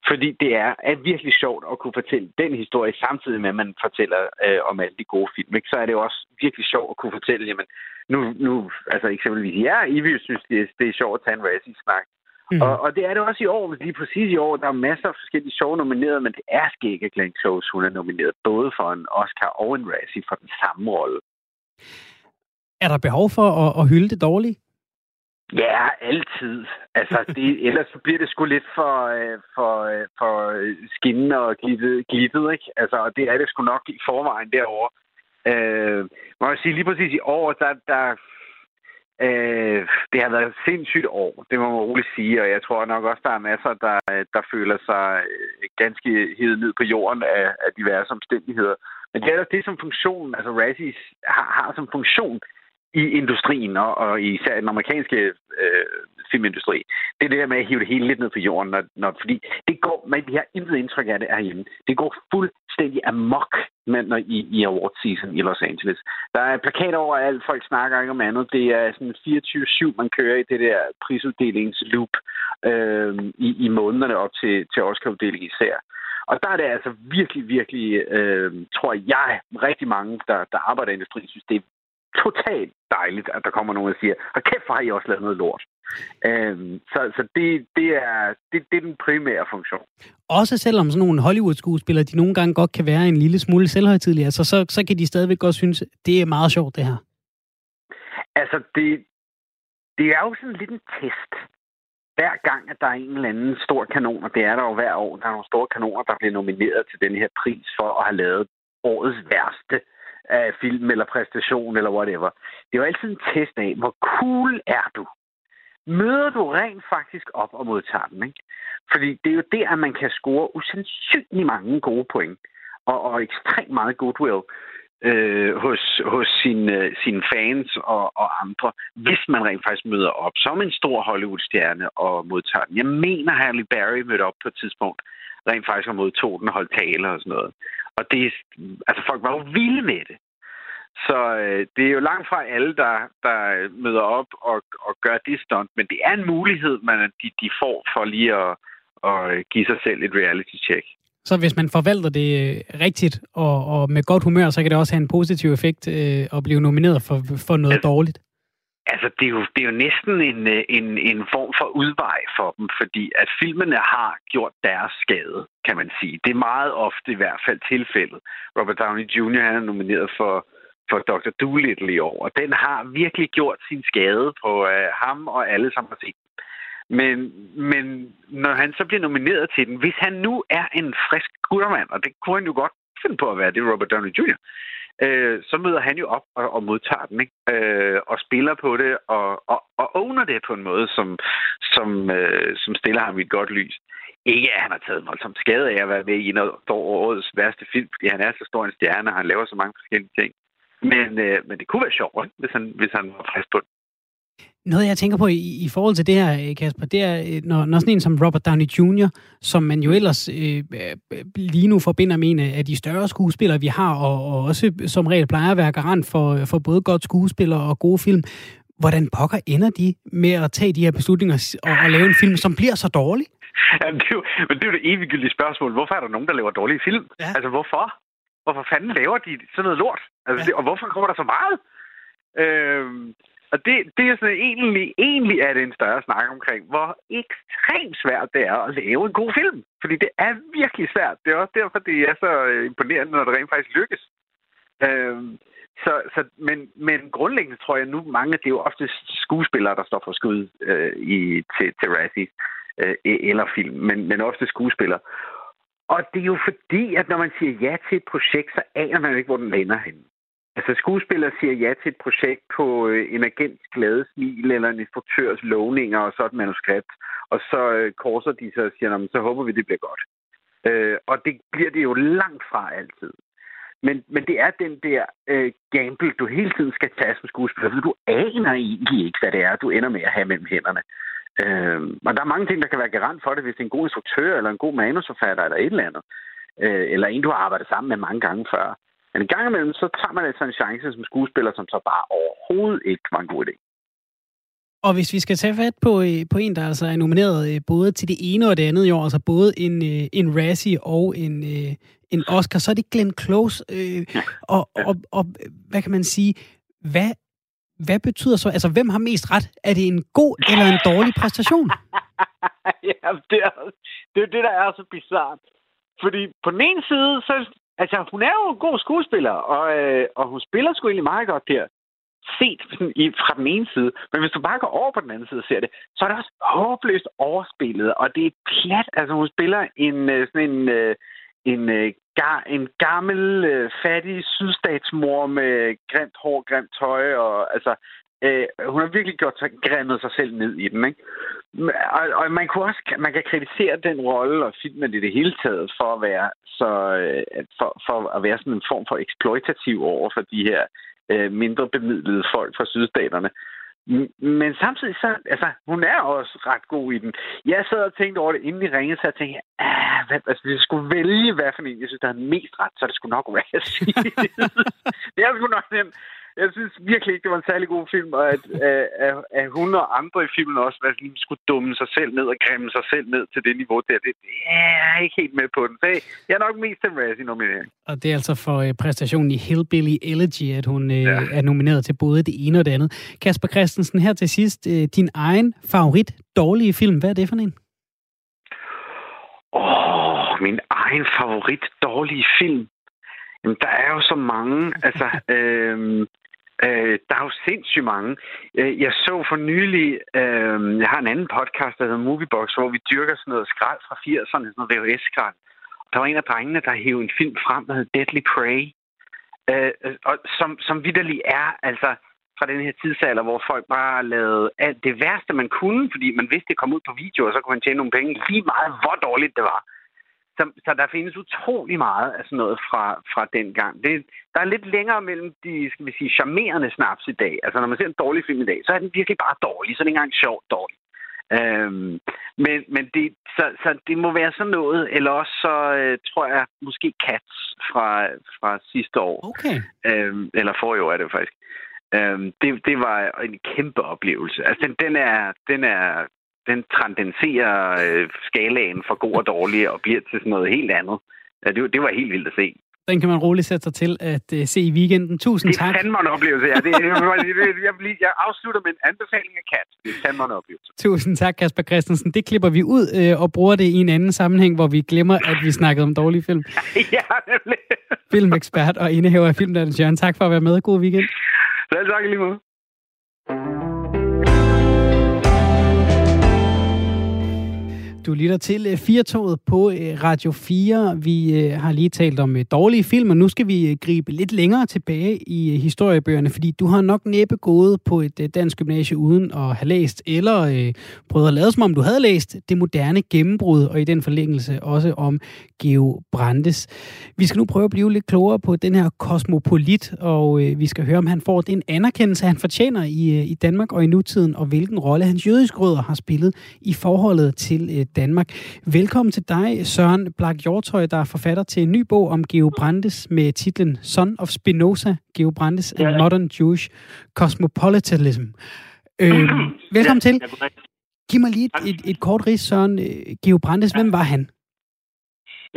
Fordi det er, er virkelig sjovt at kunne fortælle den historie, samtidig med, at man fortæller øh, om alle de gode film. Ikke? Så er det også virkelig sjovt at kunne fortælle, jamen, nu, nu altså eksempelvis, ja, I vil synes, det er, det er sjovt at tage en racing-snak. Mm. Og, og, det er det også i år, lige præcis i år. Der er masser af forskellige sjove nomineret, men det er skægge Glenn Close, hun er nomineret både for en Oscar og en Razzie for den samme rolle. Er der behov for at, at hylde det dårlige? Ja, altid. Altså, det, ellers så bliver det sgu lidt for, øh, for, øh, for skinnende og glittet, glittet, ikke? Altså, og det er det sgu nok i forvejen derovre. Øh, må jeg sige, lige præcis i år, der, der øh, det har været et sindssygt år, det må man roligt sige, og jeg tror nok også, der er masser, der, der føler sig øh, ganske hivet ned på jorden af, af diverse omstændigheder. Men det er det som funktion, altså Razzies har, har som funktion, i industrien, og, og især den amerikanske øh, filmindustri. Det er det der med at hive det hele lidt ned på jorden, når, når, fordi det går, man, vi har intet indtryk af det herhjemme. Det går fuldstændig amok men, når, i, i award season i Los Angeles. Der er plakater over alt, folk snakker ikke om andet. Det er sådan 24-7, man kører i det der prisuddelingsloop øh, i, i månederne op til, til Oscar-uddelingen især. Og der er det altså virkelig, virkelig, øh, tror jeg, rigtig mange, der, der arbejder i industrien, synes, det er totalt dejligt, at der kommer nogen og siger, og kæft, har I også lavet noget lort. Øhm, så så det, det, er, det, det er den primære funktion. Også selvom sådan nogle Hollywood-skuespillere, de nogle gange godt kan være en lille smule selvhøjtidlige, altså så, så kan de stadigvæk godt synes, det er meget sjovt, det her. Altså, det, det er jo sådan lidt en test. Hver gang, at der er en eller anden stor kanon, og det er der jo hver år, der er nogle store kanoner, der bliver nomineret til den her pris for at have lavet årets værste af film eller præstation eller whatever. Det er jo altid en test af, hvor cool er du? Møder du rent faktisk op og modtager den, ikke? Fordi det er jo der, at man kan score usandsynlig mange gode point og, og ekstremt meget goodwill øh, hos, hos sine, øh, sine fans og, og andre, hvis man rent faktisk møder op som en stor Hollywood-stjerne og modtager den. Jeg mener, Halle Berry mødte op på et tidspunkt, rent faktisk og modtog den og holdt taler og sådan noget. Og det, altså folk var jo vilde med det. Så øh, det er jo langt fra alle, der, der møder op og, og gør det stunt, men det er en mulighed, man, de, de får for lige at, at give sig selv et reality check. Så hvis man forvalter det øh, rigtigt og, og med godt humør, så kan det også have en positiv effekt øh, at blive nomineret for, for noget altså, dårligt. Altså, det er, jo, det er jo næsten en, øh, en, en form for udvej for dem, fordi at filmene har gjort deres skade, kan man sige. Det er meget ofte i hvert fald tilfældet. Robert Downey Jr. han er nomineret for, for Dr. Dolittle i år, og den har virkelig gjort sin skade på øh, ham og alle, som har set men, men når han så bliver nomineret til den, hvis han nu er en frisk guttermand, og det kunne han jo godt finde på at være, det er Robert Downey Jr., øh, så møder han jo op og, og modtager den, ikke? Øh, og spiller på det, og, og, og owner det på en måde, som, som, øh, som stiller ham i et godt lys. Ikke at han har taget som skade af at være med i en af årets værste film, fordi han er så stor en stjerne, og han laver så mange forskellige ting. Men, øh, men det kunne være sjovt, hvis han, hvis han var frisk på det. Noget, jeg tænker på i, i forhold til det her, øh, Kasper, det er, øh, når, når sådan en som Robert Downey Jr., som man jo ellers øh, øh, lige nu forbinder med en af de større skuespillere, vi har, og, og også som regel plejer at være garant for, for både godt skuespiller og gode film. Hvordan pokker ender de med at tage de her beslutninger og, og lave en film, som bliver så dårlig? Ja, det er jo, men det er jo det eviggyldige spørgsmål. Hvorfor er der nogen, der laver dårlige film? Ja. Altså, hvorfor? Hvorfor fanden laver de sådan noget lort? Altså, ja. det, og hvorfor kommer der så meget? Øh, og det, det er sådan egentlig, egentlig er det en større snak omkring, hvor ekstremt svært det er at lave en god film. Fordi det er virkelig svært. Det er også derfor, det er så øh, imponerende, når det rent faktisk lykkes. Øhm, så, så, men, men grundlæggende tror jeg nu, mange, det er jo ofte skuespillere, der står for skud øh, i, til, til Razzie øh, e-, eller film, men, men ofte skuespillere. Og det er jo fordi, at når man siger ja til et projekt, så aner man ikke, hvor den lander henne. Altså skuespillere siger ja til et projekt på øh, en agents glade smil eller en instruktørs lovninger og så et manuskript. Og så øh, korser de sig og siger, så håber vi, det bliver godt. Øh, og det bliver det jo langt fra altid. Men, men det er den der øh, gamble, du hele tiden skal tage som skuespiller, for du aner egentlig ikke, hvad det er, du ender med at have mellem hænderne. Øh, og der er mange ting, der kan være garant for det, hvis det er en god instruktør, eller en god manusforfatter, eller et eller andet. Øh, eller en, du har arbejdet sammen med mange gange før. Men en gang imellem, så tager man altså en chance som skuespiller, som så bare overhovedet ikke var en god idé. Og hvis vi skal tage fat på, øh, på en, der altså er nomineret øh, både til det ene og det andet i år, altså både en, øh, en Razzie og en, en Oscar, så er det Glenn Close. Øh, og, og, og hvad kan man sige, hvad, hvad betyder så, altså hvem har mest ret? Er det en god eller en dårlig præstation? ja, det er, det er det, der er så bizart. Fordi på den ene side, så Altså, hun er jo en god skuespiller, og, øh, og hun spiller sgu egentlig meget godt der. Set i, fra den ene side. Men hvis du bare går over på den anden side og ser det, så er det også håbløst overspillet, og det er plat. Altså, hun spiller en øh, sådan en... Øh, en, øh, gar, en gammel, øh, fattig sydstatsmor med øh, grimt hår, grimt tøj, og altså, øh, hun har virkelig gjort sig, græmmet sig selv ned i den, ikke? Og, og man, kunne også, man kan kritisere den rolle og filmen i det hele taget for at være så øh, for, for at være sådan en form for eksploitativ over for de her øh, mindre bemidlede folk fra sydstaterne. Men samtidig så, altså, hun er også ret god i den. Jeg sad og tænkte over det, inden vi ringede, så jeg tænkte, ah, hvad, altså, hvis jeg skulle vælge, hvad for en, jeg synes, der havde mest ret, så det skulle nok være at sige. det er sgu nok nemt jeg synes virkelig ikke, det var en særlig god film, og at, at, at, at hun og andre i filmen også hvad, lige skulle dumme sig selv ned og grimme sig selv ned til det niveau der. Det, det er jeg ikke helt med på den. Så jeg er nok mest til Razzie nominering. Og det er altså for uh, præstationen i Hillbilly Elegy, at hun uh, ja. er nomineret til både det ene og det andet. Kasper Christensen, her til sidst, uh, din egen favorit dårlige film, hvad er det for en? Åh, oh, min egen favorit dårlige film. Jamen, der er jo så mange. Altså, øh, øh, der er jo sindssygt mange. Øh, jeg så for nylig, øh, jeg har en anden podcast, der hedder Moviebox, hvor vi dyrker sådan noget skrald fra 80'erne, sådan noget VHS-skrald. Der var en af drengene, der hævde en film frem, der hed Deadly Prey. Øh, og som, som vidderlig er, altså fra den her tidsalder, hvor folk bare lavede alt det værste, man kunne, fordi man vidste, det kom ud på video, og så kunne man tjene nogle penge lige meget, hvor dårligt det var. Så, så der findes utrolig meget af sådan noget fra, fra den gang. Det, der er lidt længere mellem de, skal vi sige, charmerende snaps i dag. Altså, når man ser en dårlig film i dag, så er den virkelig bare dårlig. Så er det ikke engang sjovt dårlig. Øhm, men men det, så, så det må være sådan noget, eller også så øh, tror jeg måske Cats fra, fra sidste år. Okay. Øhm, eller forrige år er det faktisk. Øhm, det, det var en kæmpe oplevelse. Altså, den, den, er, den, er, den transcenderer øh, skalaen for god og dårlig og bliver til sådan noget helt andet. Ja, det, det var helt vildt at se. Den kan man roligt sætte sig til at uh, se i weekenden. Tusind tak. Det er fandme en oplevelse, ja. Det, jeg, jeg, jeg afslutter med en anbefaling af kat. Det er fandme en oplevelse. Tusind tak, Kasper Christensen. Det klipper vi ud uh, og bruger det i en anden sammenhæng, hvor vi glemmer, at vi snakkede om dårlige film. ja, nemlig. Filmekspert og indehaver af Filmdannens Jørgen. Tak for at være med. God weekend. Selv tak lige måde. Du lytter til øh, Firtoget på øh, Radio 4. Vi øh, har lige talt om dårlige film, og nu skal vi gribe lidt længere tilbage i historiebøgerne, fordi du har nok næppe gået på et dansk gymnasie uden at have læst, eller øh, prøvet at lade som om du havde læst det moderne gennembrud, og i den forlængelse også om Geo Brandes. Vi skal nu prøve at blive lidt klogere på den her kosmopolit, og øh, vi skal høre, om han får den anerkendelse, han fortjener i, i Danmark og i nutiden, og hvilken rolle hans jødiske rødder har spillet i forholdet til øh, Danmark. Velkommen til dig, Søren Blak Hjortøj, der er forfatter til en ny bog om Geo Brandes med titlen Son of Spinoza, Geo Brandes and ja. Modern Jewish Cosmopolitanism. Øh, velkommen ja, til. Giv mig lige et, et, et kort ris, Søren. Øh, Geo Brandes, ja. hvem var han?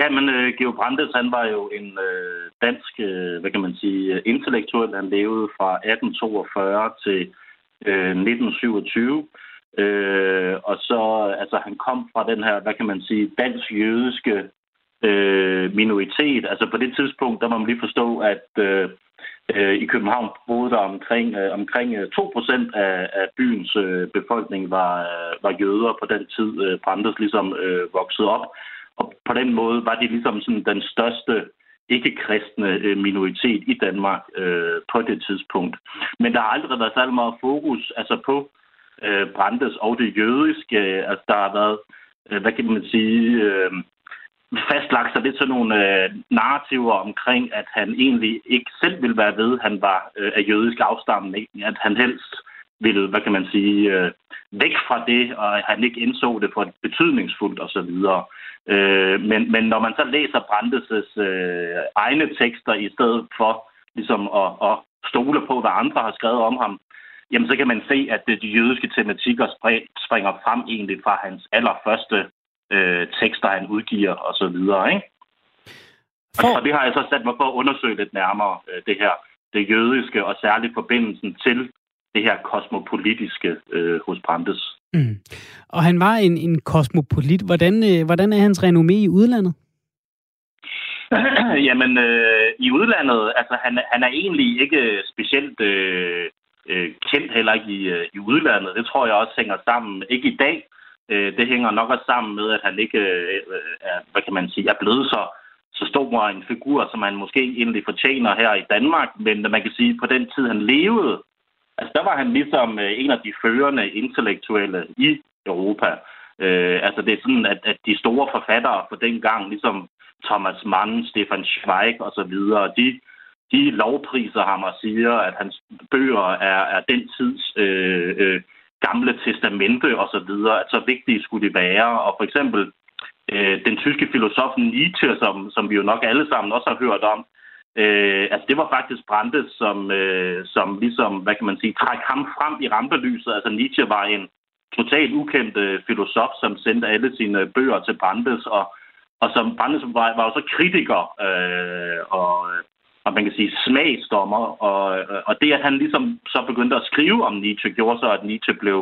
Ja, men uh, Geo Brandes, han var jo en uh, dansk, uh, hvad kan man sige, intellektuel. Han levede fra 1842 til uh, 1927. Øh, og så, altså han kom fra den her, hvad kan man sige, dansk-jødiske øh, minoritet. Altså på det tidspunkt, der må man lige forstå, at øh, øh, i København boede der omkring, øh, omkring øh, 2% af, af byens øh, befolkning var, øh, var jøder på den tid, øh, Brandes ligesom øh, voksede op. Og på den måde var de ligesom sådan den største ikke-kristne øh, minoritet i Danmark øh, på det tidspunkt. Men der har aldrig været særlig meget fokus altså på øh, Brandes og det jødiske. Øh, altså, der har været, øh, hvad kan man sige, øh, fastlagt sig lidt sådan nogle øh, narrativer omkring, at han egentlig ikke selv ville være ved, at han var øh, af jødisk afstamning. At han helst ville, hvad kan man sige, øh, væk fra det, og han ikke indså det for betydningsfuldt osv. Øh, men, men når man så læser Brandes' øh, egne tekster, i stedet for ligesom at, at stole på, hvad andre har skrevet om ham, jamen så kan man se, at de jødiske tematikker springer frem egentlig fra hans allerførste øh, tekster, han udgiver og så videre, ikke? For... Og det har jeg så sat mig for at undersøge lidt nærmere, øh, det her, det jødiske, og særligt forbindelsen til det her kosmopolitiske øh, hos Brandes. Mm. Og han var en, en kosmopolit. Hvordan, øh, hvordan er hans renommé i udlandet? Jamen, øh, i udlandet, altså han, han er egentlig ikke specielt øh, øh, kendt heller ikke i, øh, i udlandet. Det tror jeg også hænger sammen. Ikke i dag. Øh, det hænger nok også sammen med, at han ikke øh, er, hvad kan man sige, er blevet så, så stor en figur, som han måske egentlig fortjener her i Danmark. Men man kan sige, at på den tid, han levede, altså der var han ligesom øh, en af de førende intellektuelle i Europa. Øh, altså det er sådan, at, at de store forfattere for den gang, ligesom Thomas Mann, Stefan Zweig og så videre, de, de lovpriser ham og siger, at hans bøger er, er den tids øh, øh, gamle testamente osv., så at så vigtige skulle de være. Og for eksempel øh, den tyske filosof Nietzsche, som, som vi jo nok alle sammen også har hørt om, Øh, altså, det var faktisk Brandes, som, øh, som ligesom, hvad kan man sige, træk ham frem i rampelyset. Altså, Nietzsche var en totalt ukendt øh, filosof, som sendte alle sine bøger til Brandes, og, og som Brandes var, var jo så kritiker øh, og, og man kan sige smagsdommer, og, og det, at han ligesom så begyndte at skrive om Nietzsche, gjorde så, at Nietzsche blev,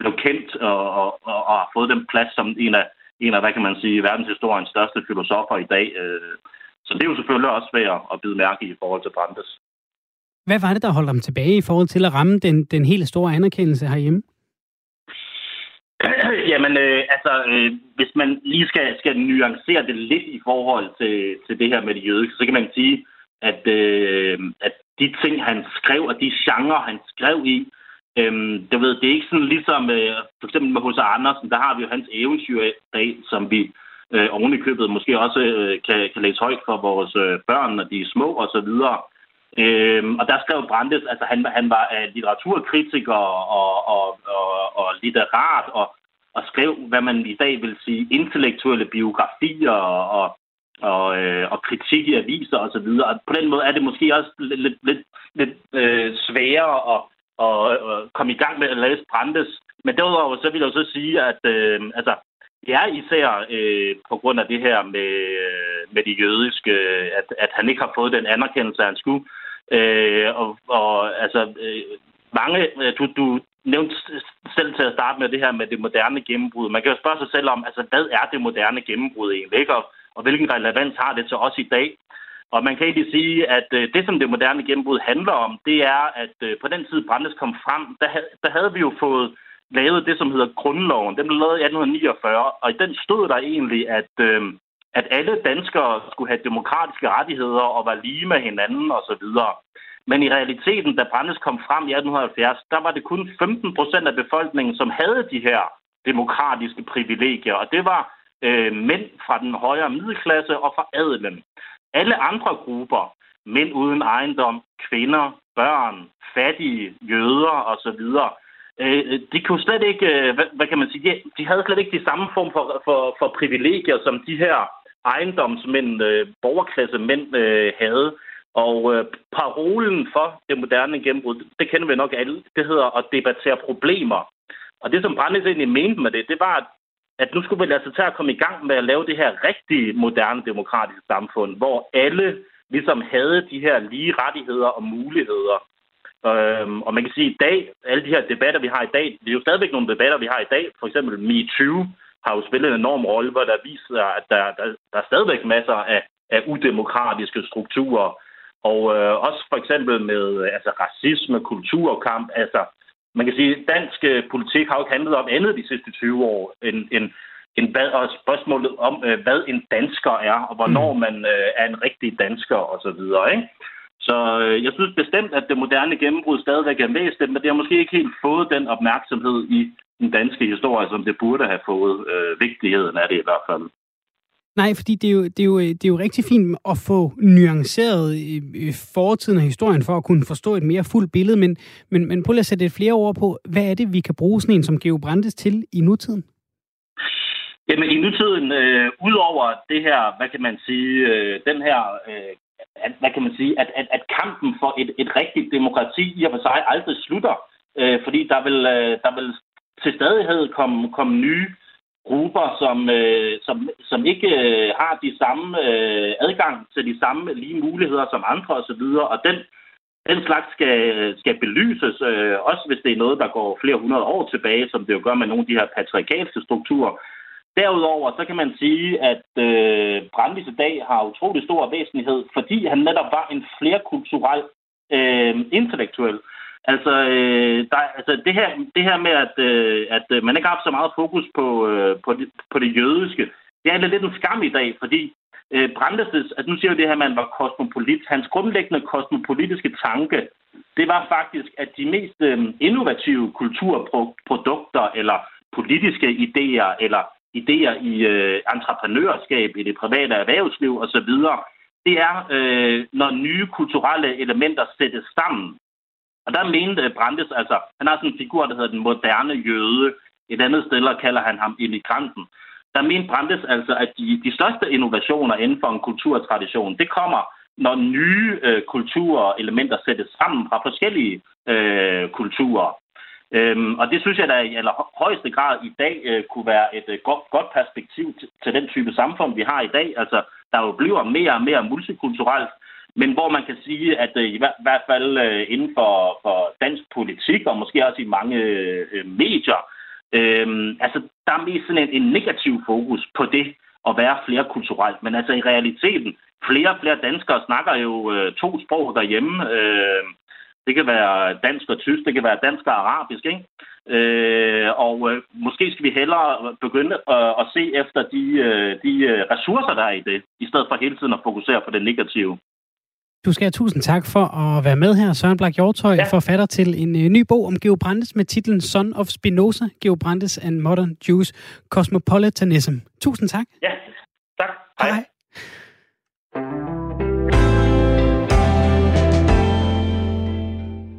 blev kendt og, og, og, og har fået den plads som en af, en af, hvad kan man sige, verdenshistoriens største filosofer i dag. Øh, så det er jo selvfølgelig også værd at bide mærke i forhold til Brandes. Hvad var det, der holdt ham tilbage i forhold til at ramme den, den helt store anerkendelse herhjemme? Jamen, øh, altså, øh, hvis man lige skal, skal nuancere det lidt i forhold til, til det her med det jødiske, så kan man sige, at, øh, at de ting, han skrev, og de genrer, han skrev i, øh, det, ved, det er ikke sådan ligesom, øh, for eksempel med H.C. Andersen, der har vi jo hans eventyrdag, som vi øh, oven i købet måske også øh, kan, kan læse højt for vores øh, børn, når de er små og så videre. Øhm, og der skrev Brandes, altså han, han var uh, litteraturkritiker og, og, og, og litterat, og, og skrev, hvad man i dag vil sige, intellektuelle biografier og, og, og, øh, og kritik i aviser osv. Og, så videre. og på den måde er det måske også lidt, lidt, lidt, øh, sværere at, at, at komme i gang med at læse Brandes. Men derudover så vil jeg jo så sige, at øh, altså, det er især øh, på grund af det her med, med de jødiske, at, at han ikke har fået den anerkendelse, han skulle. Øh, og, og altså, øh, mange, øh, du, du nævnte selv til at starte med det her med det moderne gennembrud. Man kan jo spørge sig selv om, altså, hvad er det moderne gennembrud egentlig, ikke? Og, og hvilken relevans har det til os i dag? Og man kan egentlig sige, at øh, det, som det moderne gennembrud handler om, det er, at øh, på den tid Brandes kom frem, der, der havde vi jo fået lavet det, som hedder Grundloven. Den blev lavet i 1849, og i den stod der egentlig, at, øh, at alle danskere skulle have demokratiske rettigheder og var lige med hinanden osv. Men i realiteten, da Brandes kom frem i 1870, der var det kun 15 procent af befolkningen, som havde de her demokratiske privilegier, og det var øh, mænd fra den højere middelklasse og fra adelen. Alle andre grupper, mænd uden ejendom, kvinder, børn, fattige, jøder osv., øh, de kunne slet ikke, øh, hvad, hvad kan man sige, de, de havde slet ikke de samme form for, for, for privilegier, som de her ejendomsmænd, øh, borgerklassemænd øh, havde. Og øh, parolen for det moderne gennembrud, det kender vi nok alle, det hedder at debattere problemer. Og det, som Brandes egentlig mente med det, det var, at at nu skulle vi altså tage at komme i gang med at lave det her rigtige moderne demokratiske samfund, hvor alle ligesom havde de her lige rettigheder og muligheder. Øhm, og man kan sige, at i dag, alle de her debatter, vi har i dag, det er jo stadigvæk nogle debatter, vi har i dag. For eksempel MeToo har jo spillet en enorm rolle, hvor der viser, at der, der, der er stadigvæk masser af, af udemokratiske strukturer. Og øh, også for eksempel med altså, racisme, kulturkamp. Altså, man kan sige, at dansk øh, politik har jo ikke handlet om andet de sidste 20 år, end, end, end hvad, og spørgsmålet om, øh, hvad en dansker er, og hvornår mm. man øh, er en rigtig dansker osv. Ikke? Så jeg synes bestemt, at det moderne gennembrud stadigvæk er væsentligt, men det har måske ikke helt fået den opmærksomhed i den danske historie, som det burde have fået. Øh, vigtigheden af det i hvert fald. Nej, fordi det er, jo, det, er jo, øh, det er jo rigtig fint at få nuanceret øh, øh, fortiden og historien for at kunne forstå et mere fuldt billede, men, men, men prøv at sætte et flere ord på, hvad er det, vi kan bruge sådan en som Geo Brandes til i nutiden? Jamen i nutiden, øh, udover det her, hvad kan man sige, øh, den her øh, at, hvad kan man sige, at, at, at kampen for et, et rigtigt demokrati i og for sig aldrig slutter, øh, fordi der vil, øh, der vil til stadighed komme, komme nye grupper, som, øh, som, som ikke øh, har de samme øh, adgang til de samme lige muligheder som andre osv., og den, den slags skal, skal belyses, øh, også hvis det er noget, der går flere hundrede år tilbage, som det jo gør med nogle af de her patriarkalske strukturer. Derudover så kan man sige, at øh, Brandis i dag har utrolig stor væsentlighed, fordi han netop var en flerkulturel øh, intellektuel. Altså, øh, der, altså det, her, det her med, at, øh, at øh, man ikke har haft så meget fokus på, øh, på, det, på det jødiske, det er lidt en skam i dag, fordi øh, Brandes, at nu siger jo det her, at man var kosmopolit. Hans grundlæggende kosmopolitiske tanke, det var faktisk, at de mest øh, innovative kulturprodukter eller politiske idéer eller idéer i øh, entreprenørskab, i det private erhvervsliv osv., det er, øh, når nye kulturelle elementer sættes sammen. Og der mente Brandes, altså, han har sådan en figur, der hedder den moderne jøde. Et andet sted kalder han ham immigranten. Der mente Brandes altså, at de, de største innovationer inden for en kulturtradition, det kommer, når nye øh, kulturelementer sættes sammen fra forskellige øh, kulturer. Øhm, og det synes jeg da i allerhøjeste grad i dag øh, kunne være et øh, godt, godt perspektiv til, til den type samfund, vi har i dag. Altså, der jo bliver mere og mere multikulturelt, men hvor man kan sige, at øh, i hvert, fald øh, inden for, for dansk politik, og måske også i mange øh, medier, øh, altså, der er mest sådan en, en negativ fokus på det at være flere kulturelt. Men altså i realiteten, flere og flere danskere snakker jo øh, to sprog derhjemme. Øh, det kan være dansk og tysk, det kan være dansk og arabisk, ikke? Øh, og øh, måske skal vi hellere begynde øh, at se efter de, øh, de øh, ressourcer, der er i det, i stedet for hele tiden at fokusere på det negative. Du skal have tusind tak for at være med her. Søren Blak Hjortøj, ja. forfatter til en uh, ny bog om Geo Brandes med titlen Son of Spinoza, Geo Brandes and Modern Jews Cosmopolitanism. Tusind tak. Ja, tak. Hej. Hej.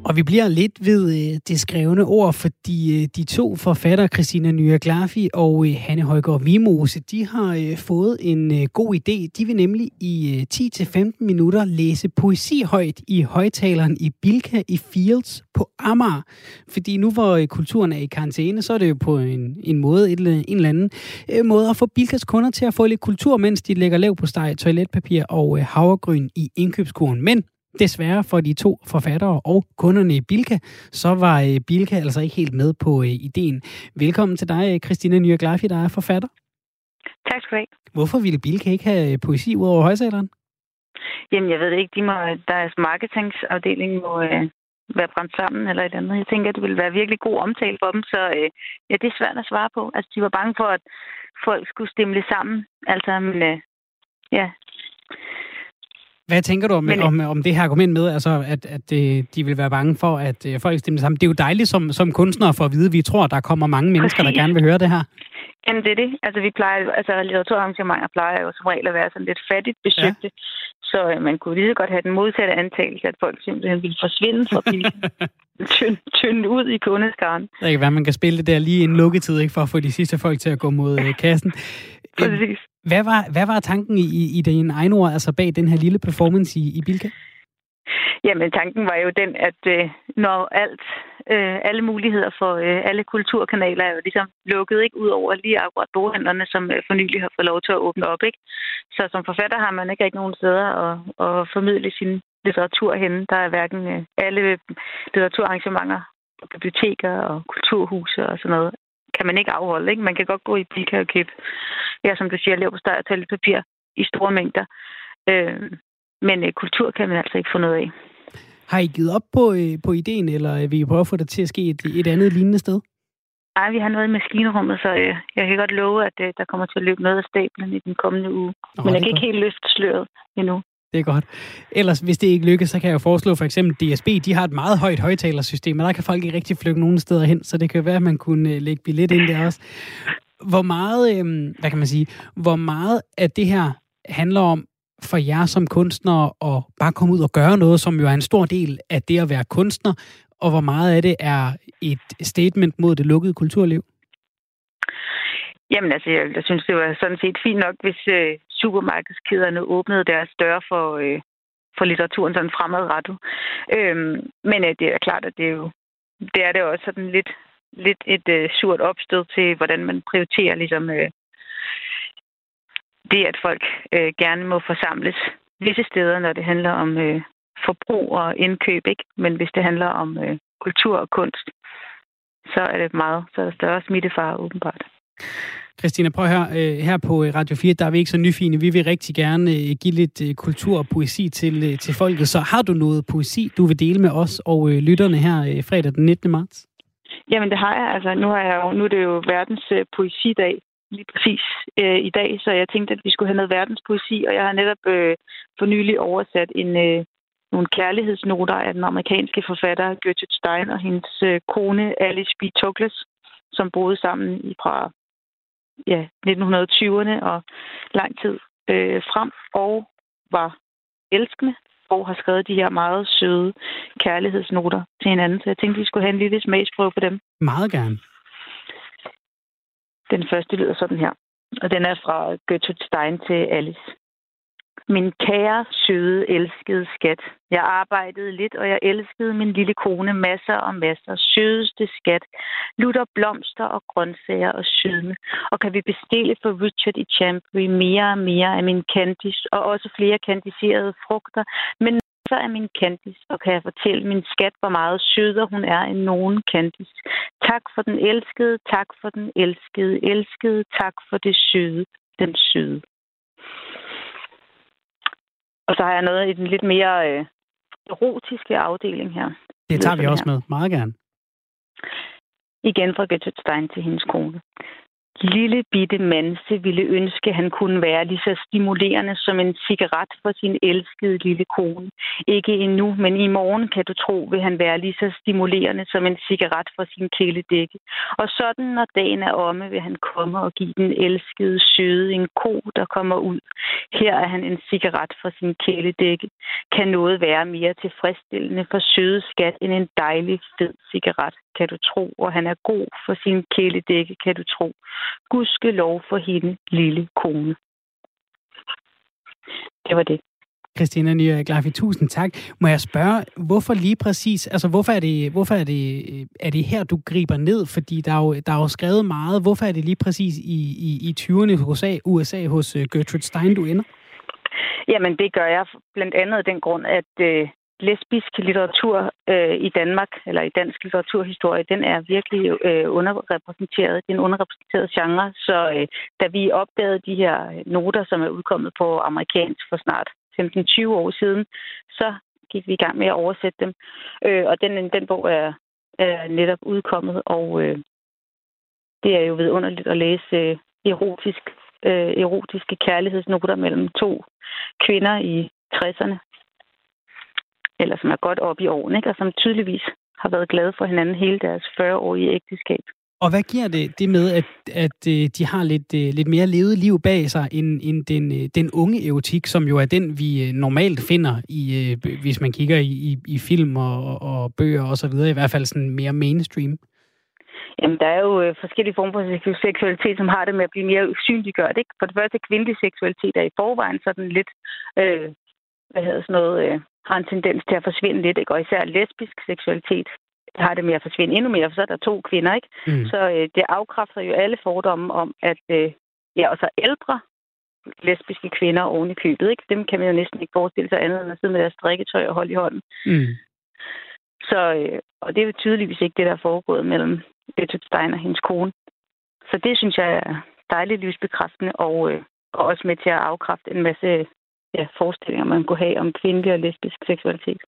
Og vi bliver lidt ved øh, det skrevne ord, fordi øh, de to forfattere, Christina Nyer Glafi og øh, Hanne Højgaard Vimose, de har øh, fået en øh, god idé. De vil nemlig i øh, 10-15 minutter læse poesi højt i højtaleren i Bilka i Fields på Amager. Fordi nu hvor øh, kulturen er i karantæne, så er det jo på en, en måde, et, øh, en eller anden øh, måde at få Bilkas kunder til at få lidt kultur, mens de lægger lav på steg, toiletpapir og øh, havregryn i indkøbskurven. Men Desværre for de to forfattere og kunderne i Bilka, så var øh, Bilka altså ikke helt med på øh, ideen. Velkommen til dig, Christina Nyrglaffi, der er forfatter. Tak skal du have. Hvorfor ville Bilka ikke have øh, poesi ud over højsaleren? Jamen, jeg ved det ikke. De må, deres marketingsafdeling må øh, være brændt sammen eller et andet. Jeg tænker, at det ville være virkelig god omtale for dem, så øh, ja, det er svært at svare på. Altså, de var bange for, at folk skulle stemle sammen. Altså, men øh, ja, hvad tænker du om, Men, om, om det her argument med, altså, at, at de vil være bange for, at øh, folk stemmer sammen? Det er jo dejligt som, som kunstnere for at vide, at vi tror, at der kommer mange mennesker, Præcis. der gerne vil høre det her. Jamen, det er det. Altså, vi plejer, altså, litteraturarrangementer plejer jo som regel at være sådan lidt fattigt besøgte. Ja. Så øh, man kunne lige så godt have den modsatte antagelse, at folk simpelthen ville forsvinde fra bilen. tynd, tynd ud i kundeskaren. Det kan være, man kan spille det der lige en lukketid, ikke, for at få de sidste folk til at gå mod øh, kassen. Præcis. Hvad var, hvad var tanken i, i din egen ord, altså bag den her lille performance i, i Bilka? Jamen, tanken var jo den, at øh, når alt, øh, alle muligheder for øh, alle kulturkanaler er jo ligesom lukket, ikke ud over lige akkurat boghandlerne, som øh, for nylig har fået lov til at åbne op, ikke? Så som forfatter har man ikke rigtig nogen steder at, at formidle sin litteratur henne. Der er hverken øh, alle litteraturarrangementer biblioteker og kulturhuse og sådan noget kan man ikke afholde. Ikke? Man kan godt gå i Bilka og købe, ja, som du siger, lav på steg og papir i store mængder. Øh, men øh, kultur kan man altså ikke få noget af. Har I givet op på, øh, på ideen, eller vil I prøve at få det til at ske et, et andet lignende sted? Nej, vi har noget i maskinrummet, så øh, jeg kan godt love, at øh, der kommer til at løbe noget af stablen i den kommende uge. Oh, Men jeg kan ikke helt løfte sløret endnu. Det er godt. Ellers, hvis det ikke lykkes, så kan jeg jo foreslå for eksempel DSB. De har et meget højt højtalersystem, og der kan folk ikke rigtig flykke nogen steder hen, så det kan være, at man kunne øh, lægge billet ind der også. Hvor meget, øh, hvad kan man sige, hvor meget af det her handler om for jer som kunstnere at bare komme ud og gøre noget, som jo er en stor del af det at være kunstner, og hvor meget af det er et statement mod det lukkede kulturliv? Jamen altså, jeg, jeg synes, det var sådan set fint nok, hvis øh, supermarkedskæderne åbnede deres døre for, øh, for litteraturen sådan fremadrettet. Øhm, men øh, det er klart, at det er jo det er det også sådan lidt, lidt et øh, surt opstød til, hvordan man prioriterer ligesom, øh, det, at folk øh, gerne må forsamles visse steder, når det handler om øh, forbrug og indkøb, ikke? Men hvis det handler om øh, kultur og kunst, så er det meget, så er der større smittefare åbenbart. Christina, prøv her øh, her på øh, Radio 4, der er vi ikke så nyfine. Vi vil rigtig gerne øh, give lidt kultur og poesi til, til folket. Så har du noget poesi, du vil dele med os og lytterne her fredag den 19. marts? Jamen, det har jeg. Altså, nu, har jeg jo, nu er det jo verdens poesidag lige præcis øh, i dag, så jeg tænkte, at vi skulle have noget verdens poesi, og jeg har netop øh, for nylig oversat en, øh, nogle kærlighedsnoter af den amerikanske forfatter Gertrude Stein og hendes øh, kone Alice B. Toklas, som boede sammen i fra ja, 1920'erne og lang tid øh, frem, og var elskende, og har skrevet de her meget søde kærlighedsnoter til hinanden. Så jeg tænkte, vi skulle have en lille smagsprøve på dem. Meget gerne. Den første lyder sådan her, og den er fra Gertrude Stein til Alice. Min kære, søde, elskede skat. Jeg arbejdede lidt, og jeg elskede min lille kone masser og masser. Sødeste skat. Lutter blomster og grøntsager og sødme. Og kan vi bestille for Richard i Chambry mere og mere af min candice, og også flere kandiserede frugter. Men så er min Candice, og kan jeg fortælle min skat, hvor meget sødere hun er end nogen Candice. Tak for den elskede, tak for den elskede, elskede, tak for det søde, den søde. Og så har jeg noget i den lidt mere øh, erotiske afdeling her. Det tager vi også her. med, meget gerne. Igen fra Gertrude Stein til hendes kone. Lille bitte Manse ville ønske, han kunne være lige så stimulerende som en cigaret for sin elskede lille kone. Ikke endnu, men i morgen kan du tro, vil han være lige så stimulerende som en cigaret for sin kæledække. Og sådan, når dagen er omme, vil han komme og give den elskede søde en ko, der kommer ud. Her er han en cigaret for sin kæledække. Kan noget være mere tilfredsstillende for søde skat end en dejlig fed cigaret, kan du tro. Og han er god for sin kæledække, kan du tro. Gudske lov for hende, lille kone. Det var det. Christina Nye Glaffi, tusind tak. Må jeg spørge, hvorfor lige præcis, altså hvorfor er det, hvorfor er det, er det her, du griber ned? Fordi der er, jo, der er jo skrevet meget. Hvorfor er det lige præcis i, i, i 20'erne i USA, USA hos øh, Gertrude Stein, du ender? Jamen, det gør jeg blandt andet af den grund, at øh, lesbisk litteratur øh, i Danmark, eller i dansk litteraturhistorie, den er virkelig øh, underrepræsenteret. Det er en underrepræsenteret genre. Så øh, da vi opdagede de her noter, som er udkommet på amerikansk for snart 15-20 år siden, så gik vi i gang med at oversætte dem. Øh, og den, den bog er, er netop udkommet, og øh, det er jo vidunderligt at læse øh, erotisk, øh, erotiske kærlighedsnoter mellem to kvinder i 60'erne, eller som er godt op i årene, ikke? og som tydeligvis har været glade for hinanden hele deres 40-årige ægteskab. Og hvad giver det, det med, at, at øh, de har lidt, øh, lidt mere levet liv bag sig, end, end den, øh, den unge erotik, som jo er den, vi normalt finder, i, hvis man kigger i, i, i film og, og bøger og så videre, i hvert fald sådan mere mainstream? Jamen, der er jo forskellige former for seksualitet, som har det med at blive mere usynliggjort. Ikke? For det første, kvindelig seksualitet er i forvejen sådan lidt, øh, hvad hedder sådan noget, øh, har en tendens til at forsvinde lidt, ikke? og især lesbisk seksualitet har det med at forsvinde endnu mere, for så er der to kvinder, ikke? Mm. Så øh, det afkræfter jo alle fordomme om, at øh, ja, og så ældre lesbiske kvinder oven i købet, ikke? Dem kan man jo næsten ikke forestille sig andet end at sidde med deres strikketøj og holde i hånden. Mm. Så, øh, og det er jo tydeligvis ikke det, der er foregået mellem Gertrude Stein og hendes kone. Så det synes jeg er dejligt livsbekræftende, og, øh, og også med til at afkræfte en masse ja, forestillinger, man kunne have om kvindelig og lesbisk seksualitet.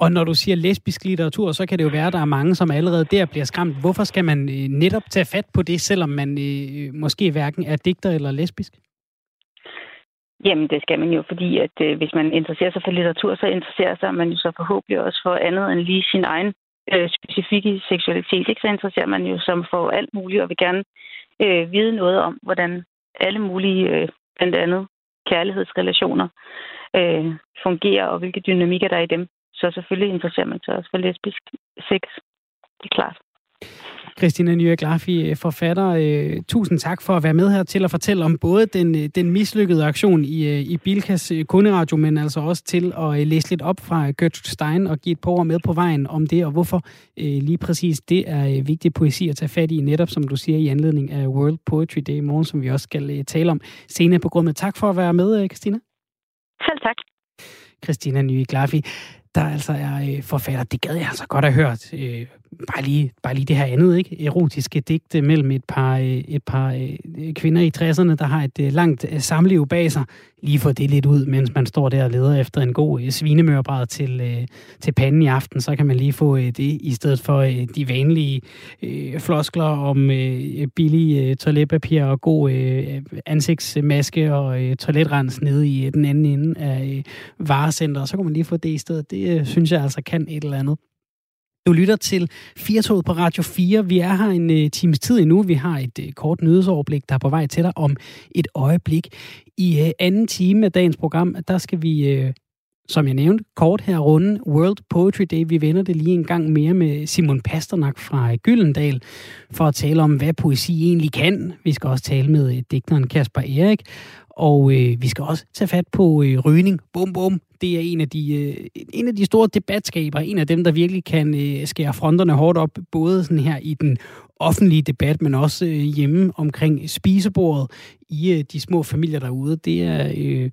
Og når du siger lesbisk litteratur, så kan det jo være, at der er mange, som allerede der bliver skræmt. Hvorfor skal man øh, netop tage fat på det, selvom man øh, måske hverken er digter eller lesbisk? Jamen, det skal man jo, fordi at øh, hvis man interesserer sig for litteratur, så interesserer sig man jo så forhåbentlig også for andet end lige sin egen øh, specifikke seksualitet. Ikke? Så interesserer man jo som for alt muligt, og vil gerne øh, vide noget om, hvordan alle mulige, øh, blandt andet kærlighedsrelationer, øh, fungerer, og hvilke dynamikker der er i dem. Så selvfølgelig interesserer man sig også for lesbisk sex. Det er klart. Christina Nye Glaffi, forfatter. Øh, tusind tak for at være med her til at fortælle om både den, øh, den mislykkede aktion i, øh, i Bilkas kunderadio, men altså også til at læse lidt op fra Gertrude Stein og give et par ord med på vejen om det, og hvorfor lige præcis det er vigtig poesi at tage fat i, netop som du siger i anledning af World Poetry Day i morgen, som vi også skal tale om senere på grundet. Tak for at være med, Christina. Selv tak. Christina Nye Glaffi der altså er øh, forfatter. Det gad jeg altså godt hørt. Øh, bare, lige, bare lige det her andet, ikke? Erotiske digte mellem et par, øh, et par øh, kvinder i 60'erne, der har et øh, langt samliv bag sig. Lige få det lidt ud, mens man står der og leder efter en god svinemørbrad svinemørbræd til, til panden i aften. Så kan man lige få det, i stedet for de vanlige floskler om billig toiletpapir og god ansigtsmaske og toiletrens nede i den anden ende af varecenteret. Så kan man lige få det i stedet. Det synes jeg altså kan et eller andet. Du lytter til Firtoget på Radio 4. Vi er her en uh, times tid endnu. Vi har et uh, kort nyhedsoverblik, der er på vej til dig om et øjeblik. I uh, anden time af dagens program, der skal vi, uh, som jeg nævnte, kort her runde World Poetry Day. Vi vender det lige en gang mere med Simon Pasternak fra Gyldendal for at tale om, hvad poesi egentlig kan. Vi skal også tale med uh, digteren Kasper Erik og øh, vi skal også tage fat på øh, rygning. Bum, bum. Det er en af, de, øh, en af de store debatskaber. En af dem, der virkelig kan øh, skære fronterne hårdt op. Både sådan her i den offentlige debat, men også øh, hjemme omkring spisebordet i øh, de små familier derude. Det er, øh,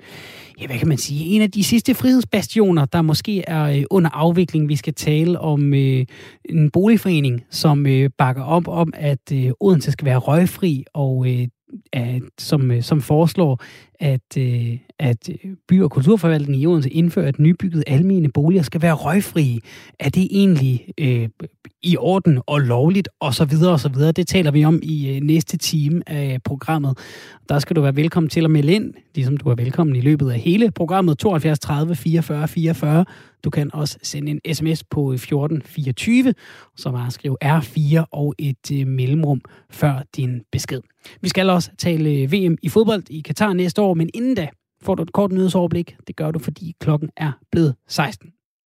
ja, hvad kan man sige, en af de sidste frihedsbastioner, der måske er øh, under afvikling. Vi skal tale om øh, en boligforening, som øh, bakker op om, at øh, Odense skal være røgfri, og øh, at, som, øh, som foreslår, at, øh, at øh, by- og kulturforvaltningen i Odense indfører, at nybyggede almene boliger skal være røgfrie. Er det egentlig øh, i orden og lovligt og så videre og så videre? Det taler vi om i øh, næste time af programmet. Der skal du være velkommen til at melde ind, ligesom du er velkommen i løbet af hele programmet 72 30 44 44. Du kan også sende en sms på 1424, så bare skriv R4 og et øh, mellemrum før din besked. Vi skal også tale øh, VM i fodbold i Katar næste år, men inden da får du et kort nyhedsoverblik. Det gør du, fordi klokken er blevet 16.